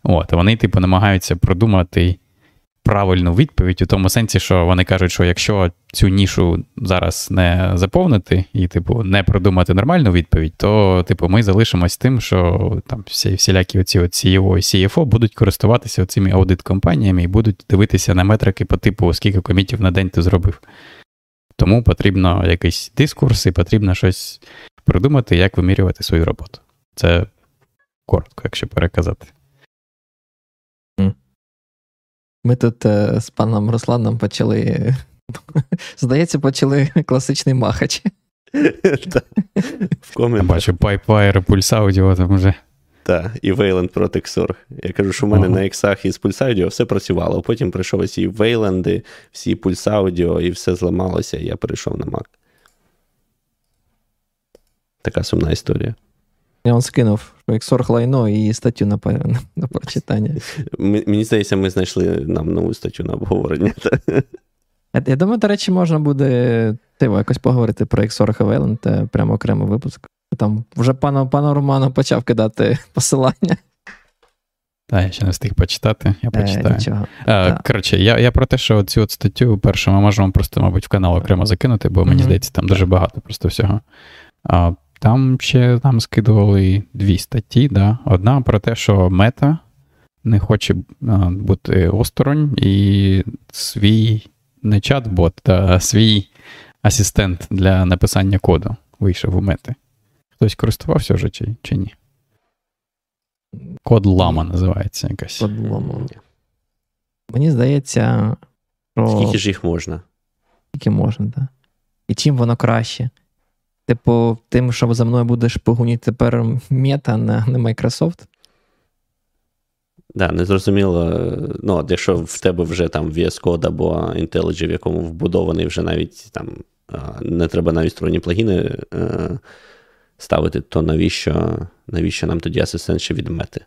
От, вони, типу, намагаються продумати правильну відповідь у тому сенсі, що вони кажуть, що якщо цю нішу зараз не заповнити і, типу, не продумати нормальну відповідь, то, типу, ми залишимось тим, що там всі, всілякі оці CEO і CFO будуть користуватися цими аудит-компаніями і будуть дивитися на метрики по типу, скільки комітів на день ти зробив. Тому потрібно якийсь дискурс і потрібно щось придумати, як вимірювати свою роботу. Це коротко, якщо переказати. Ми тут е, з паном Русланом почали. Здається, почали класичний махач. Бачу PipeWire, Pulse Audio там вже. Та, і Wayland про Xorg. Я кажу, що в мене на іксах із Audio все працювало. Потім прийшов всі Wayland, всі Pulse Audio, і все зламалося, і я перейшов на Mac. Така сумна історія. Я вам скинув Xorg лайно і статтю на, пе- на прочитання. Мені здається, ми знайшли нам нову статтю на обговорення. Я, я думаю, до речі, можна буде тиво, якось поговорити про Xorg і Wayland, е, прямо окремо випуск. Там вже пану, пану Роману почав кидати посилання. Так, я ще не встиг почитати, я Е, почитаю. нічого. А, коротше, я, я про те, що цю от статтю першу ми можемо просто, мабуть, в канал окремо закинути, бо мені Мгм. здається, там дуже багато просто всього. А, там ще нам скидували дві статті. Да? Одна про те, що мета не хоче а, бути осторонь, і свій не чат-бот, а свій асистент для написання коду вийшов у мети. Хтось користувався вже чи, чи ні? Код лама називається якась. Подлому. Мені здається, що Скільки ж їх можна? скільки можна, так. І чим воно краще? Типу, тим, що за мною будеш погоніти тепер мета, не, не Microsoft. Да, незрозуміло. Ну, якщо в тебе вже там VS Code або IntelliJ, в якому вбудований вже навіть там не треба навіть сторонні плагіни е, ставити, то навіщо, навіщо нам тоді асистент ще від мети?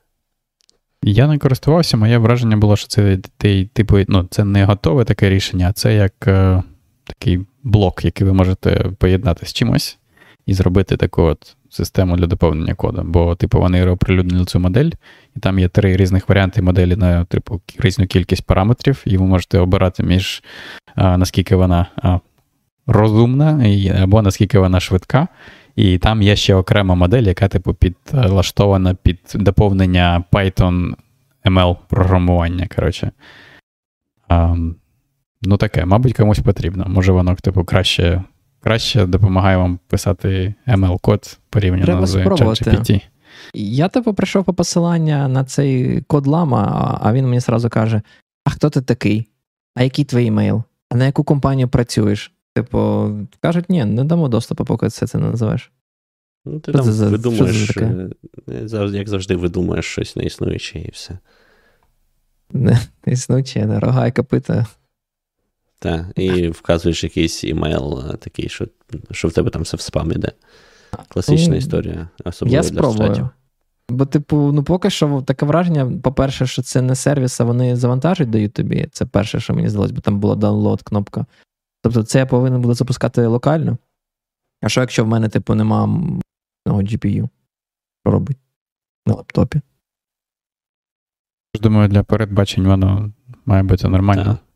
Я не користувався, моє враження було, що це ти- типу, ну, це не готове таке рішення, а це як е, такий блок, який ви можете поєднати з чимось і зробити таку от систему для доповнення коду. Бо, типу, вони оприлюднили цю модель, і там є три різних варіанти моделі на типу, різну кількість параметрів, і ви можете обирати між а, наскільки вона а, розумна, і, або наскільки вона швидка. І там є ще окрема модель, яка, типу, підлаштована під доповнення Python ML програмування. Коротше. А, ну, таке, мабуть, комусь потрібно. Може, воно, типу, краще, краще допомагає вам писати ML-код порівняно Треба з. ChatGPT. Я типу прийшов по посилання на цей код лама, а- він мені зразу каже: А хто ти такий? А який твій імейл? А на яку компанію працюєш? Типу, кажуть, ні, не дамо доступу, поки це це не називаєш. Ну, ти там за, видумуєш, е, як завжди, видумуєш щось неіснуюче і все. Не, Існуюче, не рога і копита. Так, і вказуєш якийсь імейл е, такий, що що в тебе там все в спам іде. Класична історія. особливо Я спробую. Бо, типу, ну поки що таке враження, по-перше, що це не сервіс, а вони завантажують дають тобі. Це перше, що мені здалося, бо там була download кнопка. Тобто, це я повинен буду запускати локально. А що, якщо в мене, типу, нема ну, GPU? Що робить на лаптопі? Думаю, для передбачень воно має бути нормально. Так.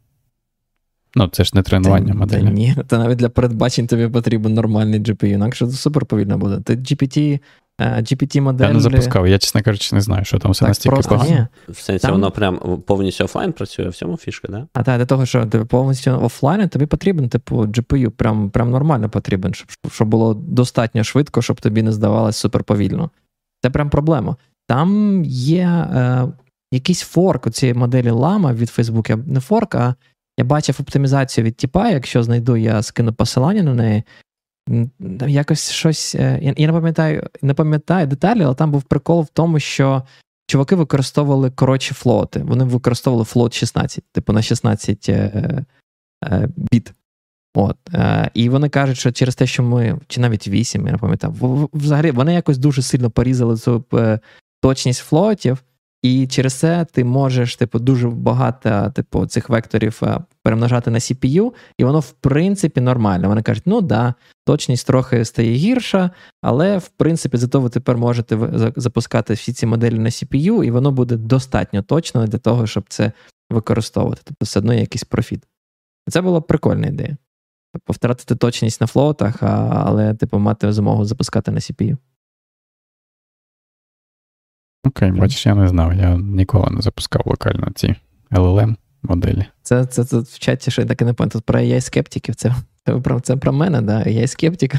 Ну, це ж не тренування та, моделі. Та ні, та навіть для передбачень тобі потрібен нормальний GPU, інакше це супер повільно буде. Ти GPT gpt модель Я не запускав, я, чесно кажучи, не знаю, що там все настільки погано. В сенсі там... воно прям повністю офлайн працює, в цьому фішка, да? А так, для того, що ти повністю офлайн, тобі потрібен, типу, GPU, прям прям нормально потрібен, щоб щоб було достатньо швидко, щоб тобі не здавалось супер повільно. Це прям проблема. Там є е, якийсь форк у цієї моделі Lama від Facebook, не форк, а я бачив оптимізацію від тіпа, якщо знайду, я скину посилання на неї. Якось щось. Е, я не пам'ятаю не пам'ятаю деталі, але там був прикол в тому, що чуваки використовували коротші флоти. Вони використовували флот 16, типу на 16 е, е, біт. От. Е, І вони кажуть, що через те, що ми, чи навіть 8, я не пам'ятаю, взагалі вони якось дуже сильно порізали цю е, точність флотів. І через це ти можеш, типу, дуже багато типу, цих векторів е, перемножати на CPU, і воно, в принципі, нормально. Вони кажуть, ну да, точність трохи стає гірша, але в принципі, зато ви тепер можете запускати всі ці моделі на CPU, і воно буде достатньо точно для того, щоб це використовувати. Тобто, все одно є якийсь профіт. Це була прикольна ідея. Тобто, втратити точність на флотах, але, типу, мати змогу запускати на CPU. Окей, okay, бачиш, я не знав. Я ніколи не запускав локально ці LLM моделі. Це це, це в чаті ще таке не Тут про ai скептиків. Це це, про це про мене, да, ai скептик.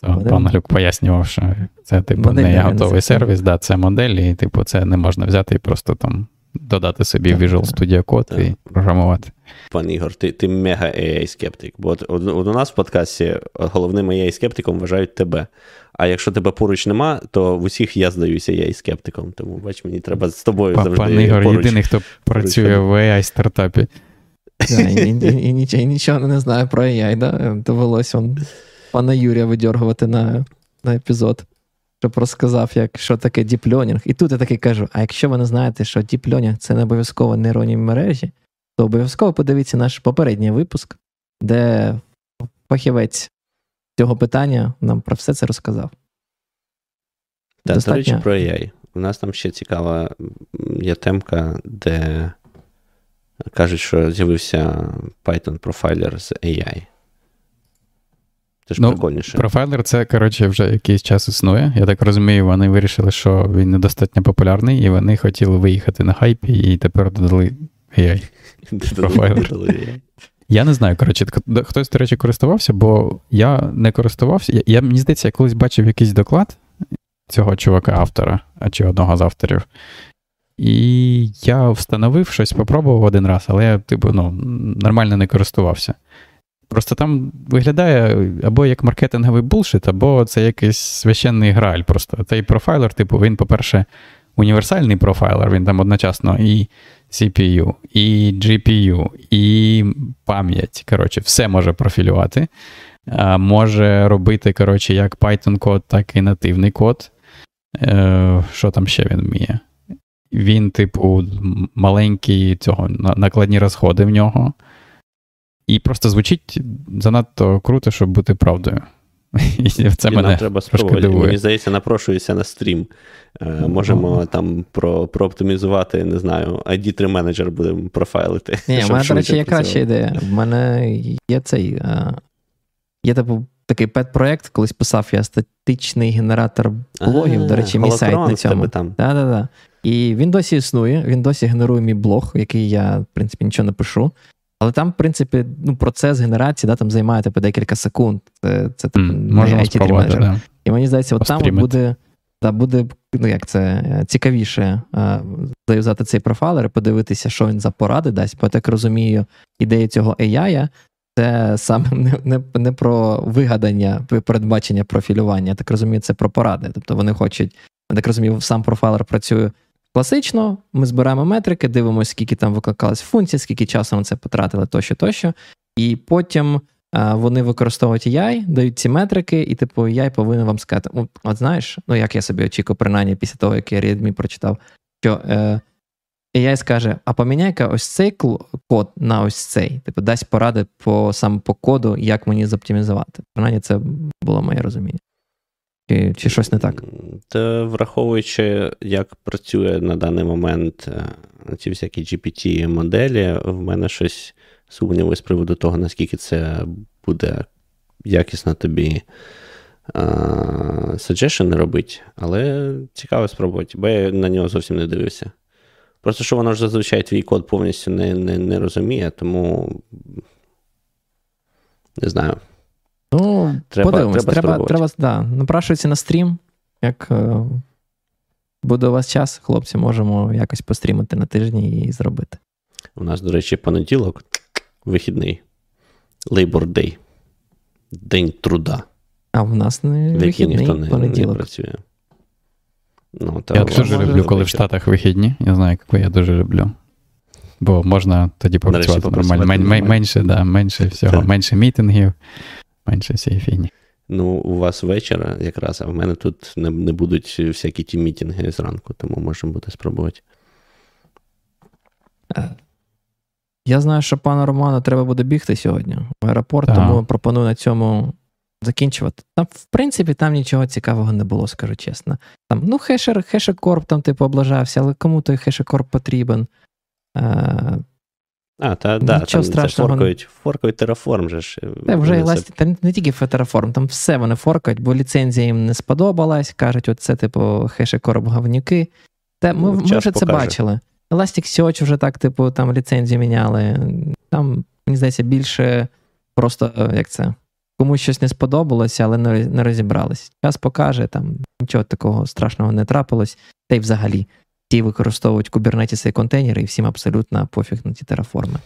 Пан Глюк пояснював, що це, типу, модель не готовий сервіс, да, це модель, і, типу, це не можна взяти і просто там додати собі так, Visual Studio Code так. і програмувати. Пан Ігор, ти ти мега ai скептик Бо от, от, от у нас в подкасті головним ai скептиком вважають тебе. А якщо тебе поруч нема, то в усіх я здаюся ai скептиком. Тому бач, мені треба з тобою Пан, завжди. Пан Ігор поруч, єдиний, хто працює в ai стартапі. і, і, і, нічого, і нічого не знаю про AI, да? довелося он пана Юрія видергувати на на епізод, щоб розказав, як, що таке діпльонінг. І тут я таки кажу: а якщо ви не знаєте, що діпльонінг це не обов'язково нейронні мережі, то обов'язково подивіться наш попередній випуск, де фахівець цього питання нам про все це розказав. Так, Достатньо... до речі, про AI. У нас там ще цікава є темка, де кажуть, що з'явився Python профайлер з AI. Це ж ну, прикольніше. Профайлер це, коротше, вже якийсь час існує. Я так розумію, вони вирішили, що він недостатньо популярний, і вони хотіли виїхати на хайпі, і тепер додали AI. Профайлер. Я не знаю, коротше, хтось, до речі, користувався, бо я не користувався. Я, я мені здається, я колись бачив якийсь доклад цього чувака-автора, чи одного з авторів. І я встановив щось, спробував один раз, але я, типу, ну, нормально не користувався. Просто там виглядає або як маркетинговий булшит, або це якийсь священний граль. Просто цей профайлер, типу, він, по-перше, універсальний профайлер, він там одночасно і CPU, і GPU, і пам'ять. Коротше, все може профілювати. Може робити, коротше, як Python-код, так і нативний код. Е, що там ще він вміє? Він, типу, маленькі цього, накладні розходи в нього. І просто звучить занадто круто, щоб бути правдою. І це і мене нам треба спробувати. Мені здається, напрошуюся на стрім. Е, можемо там про, прооптимізувати, не знаю, ID3 менеджер будемо профайлити. Ні, в мене, до речі, є краща ідея. В мене є цей. Е, є типу, такий пет-проект, колись писав я статичний генератор блогів. До речі, мій сайт на цьому. Там. Да, да, да. І він досі існує, він досі генерує мій блог, який я, в принципі, нічого не пишу. Але там, в принципі, ну, процес генерації да, там займає типу, декілька секунд. Це це mm, IT менеджер. Да. І мені здається, от там буде да, буде ну, як це, цікавіше а, заюзати цей профайлер і подивитися, що він за поради дасть. Бо я так розумію, ідея цього AI це саме не не, не про вигадання, передбачення профілювання. Я так розумію, це про поради. Тобто вони хочуть, я так розумію, сам профайлер працює класично. Ми збираємо метрики, дивимося, скільки там викликалась функцій, скільки часу на це потратили, тощо, тощо. І потім а, вони використовують AI, дають ці метрики, і типу AI повинен вам сказати: от, от знаєш, ну як я собі очікую, принаймні після того, як я Readme прочитав, що. Е, AI скаже: а поміняй-ка ось цей код на ось цей. Типу, дасть поради по саме по коду, як мені зоптимізувати. Принаймні, це було моє розуміння. Чи чи щось не так? Та враховуючи, як працює на даний момент е, ці всякі GPT-моделі, в мене щось сумніви з приводу того, наскільки це буде якісно тобі suggestion робити, але цікаво спробувати, бо я на нього зовсім не дивився. Просто що воно ж зазвичай твій код повністю не не, не розуміє, тому не знаю. Ну, треба, подивимось, треба, треба, треба да, напрашується на стрім. Як е, буде у вас час, хлопці, можемо якось пострімити на тижні і зробити. У нас, до речі, понеділок вихідний. Labor Day. День труда. А в нас не вихідний ніхто не, понеділок. не працює. Ну, та Я дуже люблю, коли в Штатах вихідні. Я знаю, яку я дуже люблю. Бо можна тоді попрацювати нормально. Мен, менше, да, менше всього, так. менше мітингів, менше фігні. Ну, у вас вечора якраз, а в мене тут не не будуть всякі ті мітинги зранку, тому можемо буде спробувати. Е, я знаю, що пану Роману треба буде бігти сьогодні в аеропорт, так. тому пропоную на цьому закінчувати. Там, в принципі, там нічого цікавого не було, скажу чесно. Там, ну, Hasher, HashiCorp там, типу, облажався, але кому той HashiCorp потрібен? Е, а, та да, там страшного. форкають, форкають Terraform же ж. Та, вже Elasti, та не тільки Terraform, там все вони форкають, бо ліцензія їм не сподобалась, кажуть, от це, типу, HashiCorp говнюки. Та ми, ми вже це бачили. Elasticsearch вже так, типу, там ліцензію міняли. Там, мені здається, більше просто як це комусь щось не сподобалося, але не розібрались. Час покаже, там нічого такого страшного не трапилось, та й взагалі ті використовують Kubernetes і контейнери, і всім абсолютно пофіг на ті тераформи.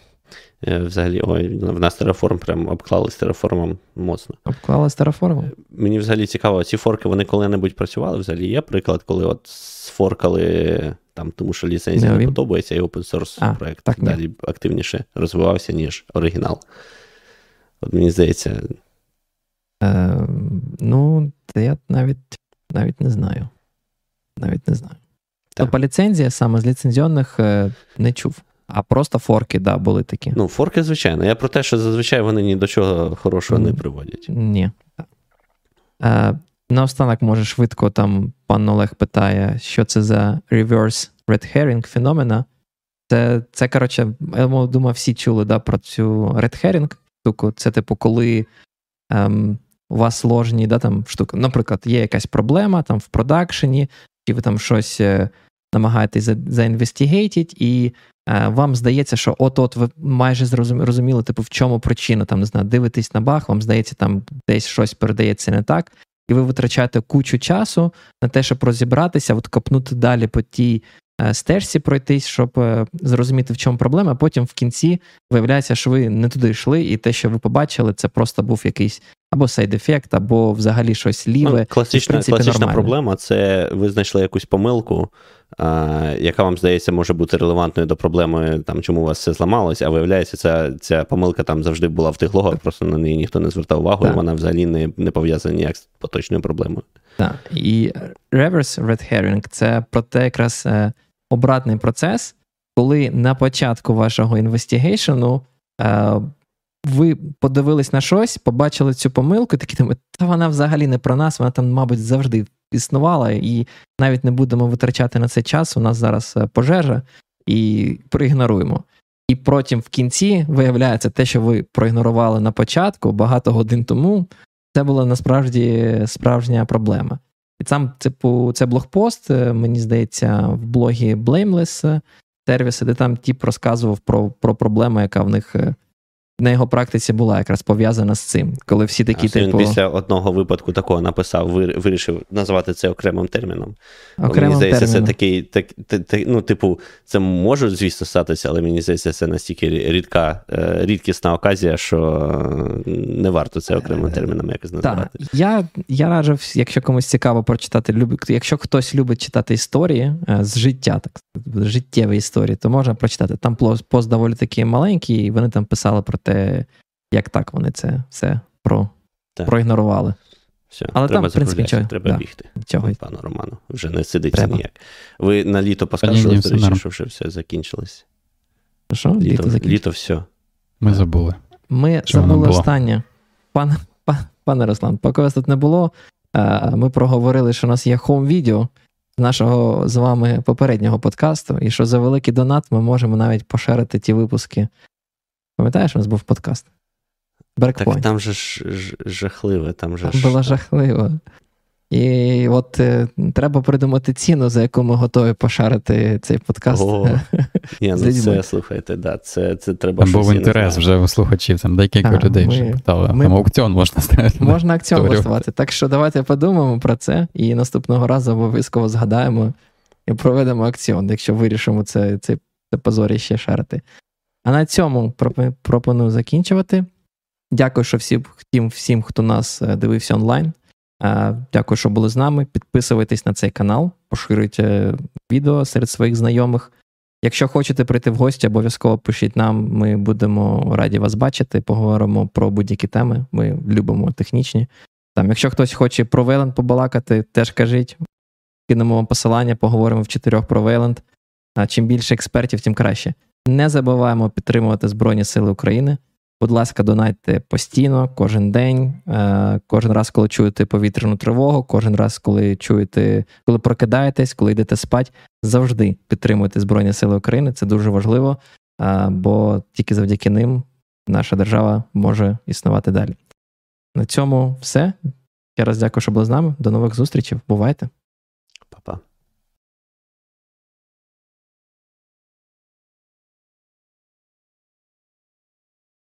Е, взагалі, ой, в нас тераформ прям обклали з тераформом моцно. Обклали з тераформом? Е, мені взагалі цікаво, ці форки вони коли-небудь працювали? Взагалі є приклад, коли от сфоркали там, тому що ліцензія не, не подобається, і open source проект так, далі активніше розвивався, ніж оригінал. От мені здається, Е, Ну, я навіть навіть не знаю. Навіть не знаю. Тобто ліцензія саме з ліцензіонних е, не чув. А просто форки, да, були такі. Ну, форки, звичайно. Я про те, що зазвичай вони ні до чого хорошого не приводять. Ні. Е, Наостанок, може, швидко там пан Олег питає, що це за reverse red herring феномена. Це, це коротше, я думаю, всі чули да, про цю red herring штуку. Це, типу, коли ем, у вас сложні да, там, штуки. Наприклад, є якась проблема там в продакшені, чи ви там щось е, намагаєтесь заінвестигейтіть, і е, вам здається, що от-от ви майже зрозуміли, типу, в чому причина, там, не знаю, дивитесь на баг, вам здається, там десь щось передається не так, і ви витрачаєте кучу часу на те, щоб розібратися, от копнути далі по тій Е, стежці пройтись, щоб е, зрозуміти, в чому проблема. а Потім в кінці виявляється, що ви не туди йшли, і те, що ви побачили, це просто був якийсь або сейд-ефект, або взагалі щось ліве. Ну, класична принципі, класична проблема це ви знайшли якусь помилку, яка вам здається може бути релевантною до проблеми, там, чому у вас все зламалось, а виявляється, ця ця помилка там завжди була в тих логах, просто на неї ніхто не звертав увагу, так. і вона взагалі не не пов'язана ніяк з поточною проблемою. Так, і reverse red herring – це про те, якраз е, обратний процес, коли на початку вашого інвестигейшену е, ви подивились на щось, побачили цю помилку, такі думають, та вона взагалі не про нас, вона там, мабуть, завжди існувала, і навіть не будемо витрачати на це час. У нас зараз е, пожежа, і проігноруємо. І потім в кінці виявляється, те, що ви проігнорували на початку багато годин тому, це була насправді справжня проблема. І сам, типу, це блогпост, е, мені здається, в блогі Blameless сервіси, де там тіп розказував про про проблему, яка в них е, на його практиці була якраз пов'язана з цим, коли всі такі, А типу, Він після одного випадку такого написав, вирішив назвати це окремим терміном. Окремим мені здається, терміном. це такий, так, та- та- ну, типу, це може, звісно, статися, але мені здається, це настільки рідка, е, рідкісна оказія, що е, не варто це окремим терміном якось Так, я, я раджу, якщо комусь цікаво прочитати, якщо хтось любить читати історії е, з життя, так життєві історії, то можна прочитати. Там пост доволі такий маленький, і вони там писали про те, як так вони це все про, Так. проігнорували. Все, Але треба там, в принципі, нічого, треба да. бігти. Нічого. Пану Роману, вже не сидиться Треба. ніяк. Ви на літо ні, поскаржили, до речі, що вже все закінчилось. Що? Літо, Літо літо, все. Ми забули. Ми Що забули останнє. Пан, пан, пане Руслан, поки вас тут не було, е, ми проговорили, що у нас є хоум-відео з нашого з вами попереднього подкасту, і що за великий донат ми можемо навіть поширити ті випуски. Пам'ятаєш, у нас був подкаст? Так там же ж, ж жахливе, там же Там ж. було жахливо. І от е, треба придумати ціну, за яку ми готові пошарити цей подкаст. О, Ні, ну це слухайте, да, це, це треба Там був інтерес вже у слухачів, там декілька А, людей ми- вже питали. ми- Там аукціон можна ставити. Можна акціон влаштувати. Так що давайте подумаємо про це і наступного разу обов'язково згадаємо і проведемо акціон, якщо вирішимо це, це, це позоріще шарити. А на цьому пропоную закінчувати. Дякую, що всім, всім, хто нас е, дивився онлайн. Е, Дякую, що були з нами. Підписуйтесь на цей канал, поширюйте відео серед своїх знайомих. Якщо хочете прийти в гості, обов'язково пишіть нам. Ми будемо раді вас бачити. Поговоримо про будь-які теми. Ми любимо технічні. Там, якщо хтось хоче про Вейленд побалакати, теж кажіть. Кинемо вам посилання, поговоримо в чотирьох про Вейленд. А чим більше експертів, тим краще. Не забуваємо підтримувати Збройні Сили України. Будь ласка, донайте постійно, кожен день, е, кожен раз, коли чуєте повітряну тривогу, кожен раз, коли чуєте, коли прокидаєтесь, коли йдете спать, завжди підтримуйте Збройні Сили України. Це дуже важливо, е, бо тільки завдяки ним наша держава може існувати далі. На цьому все. Я раз дякую, що були з нами. До нових зустрічей. Бувайте!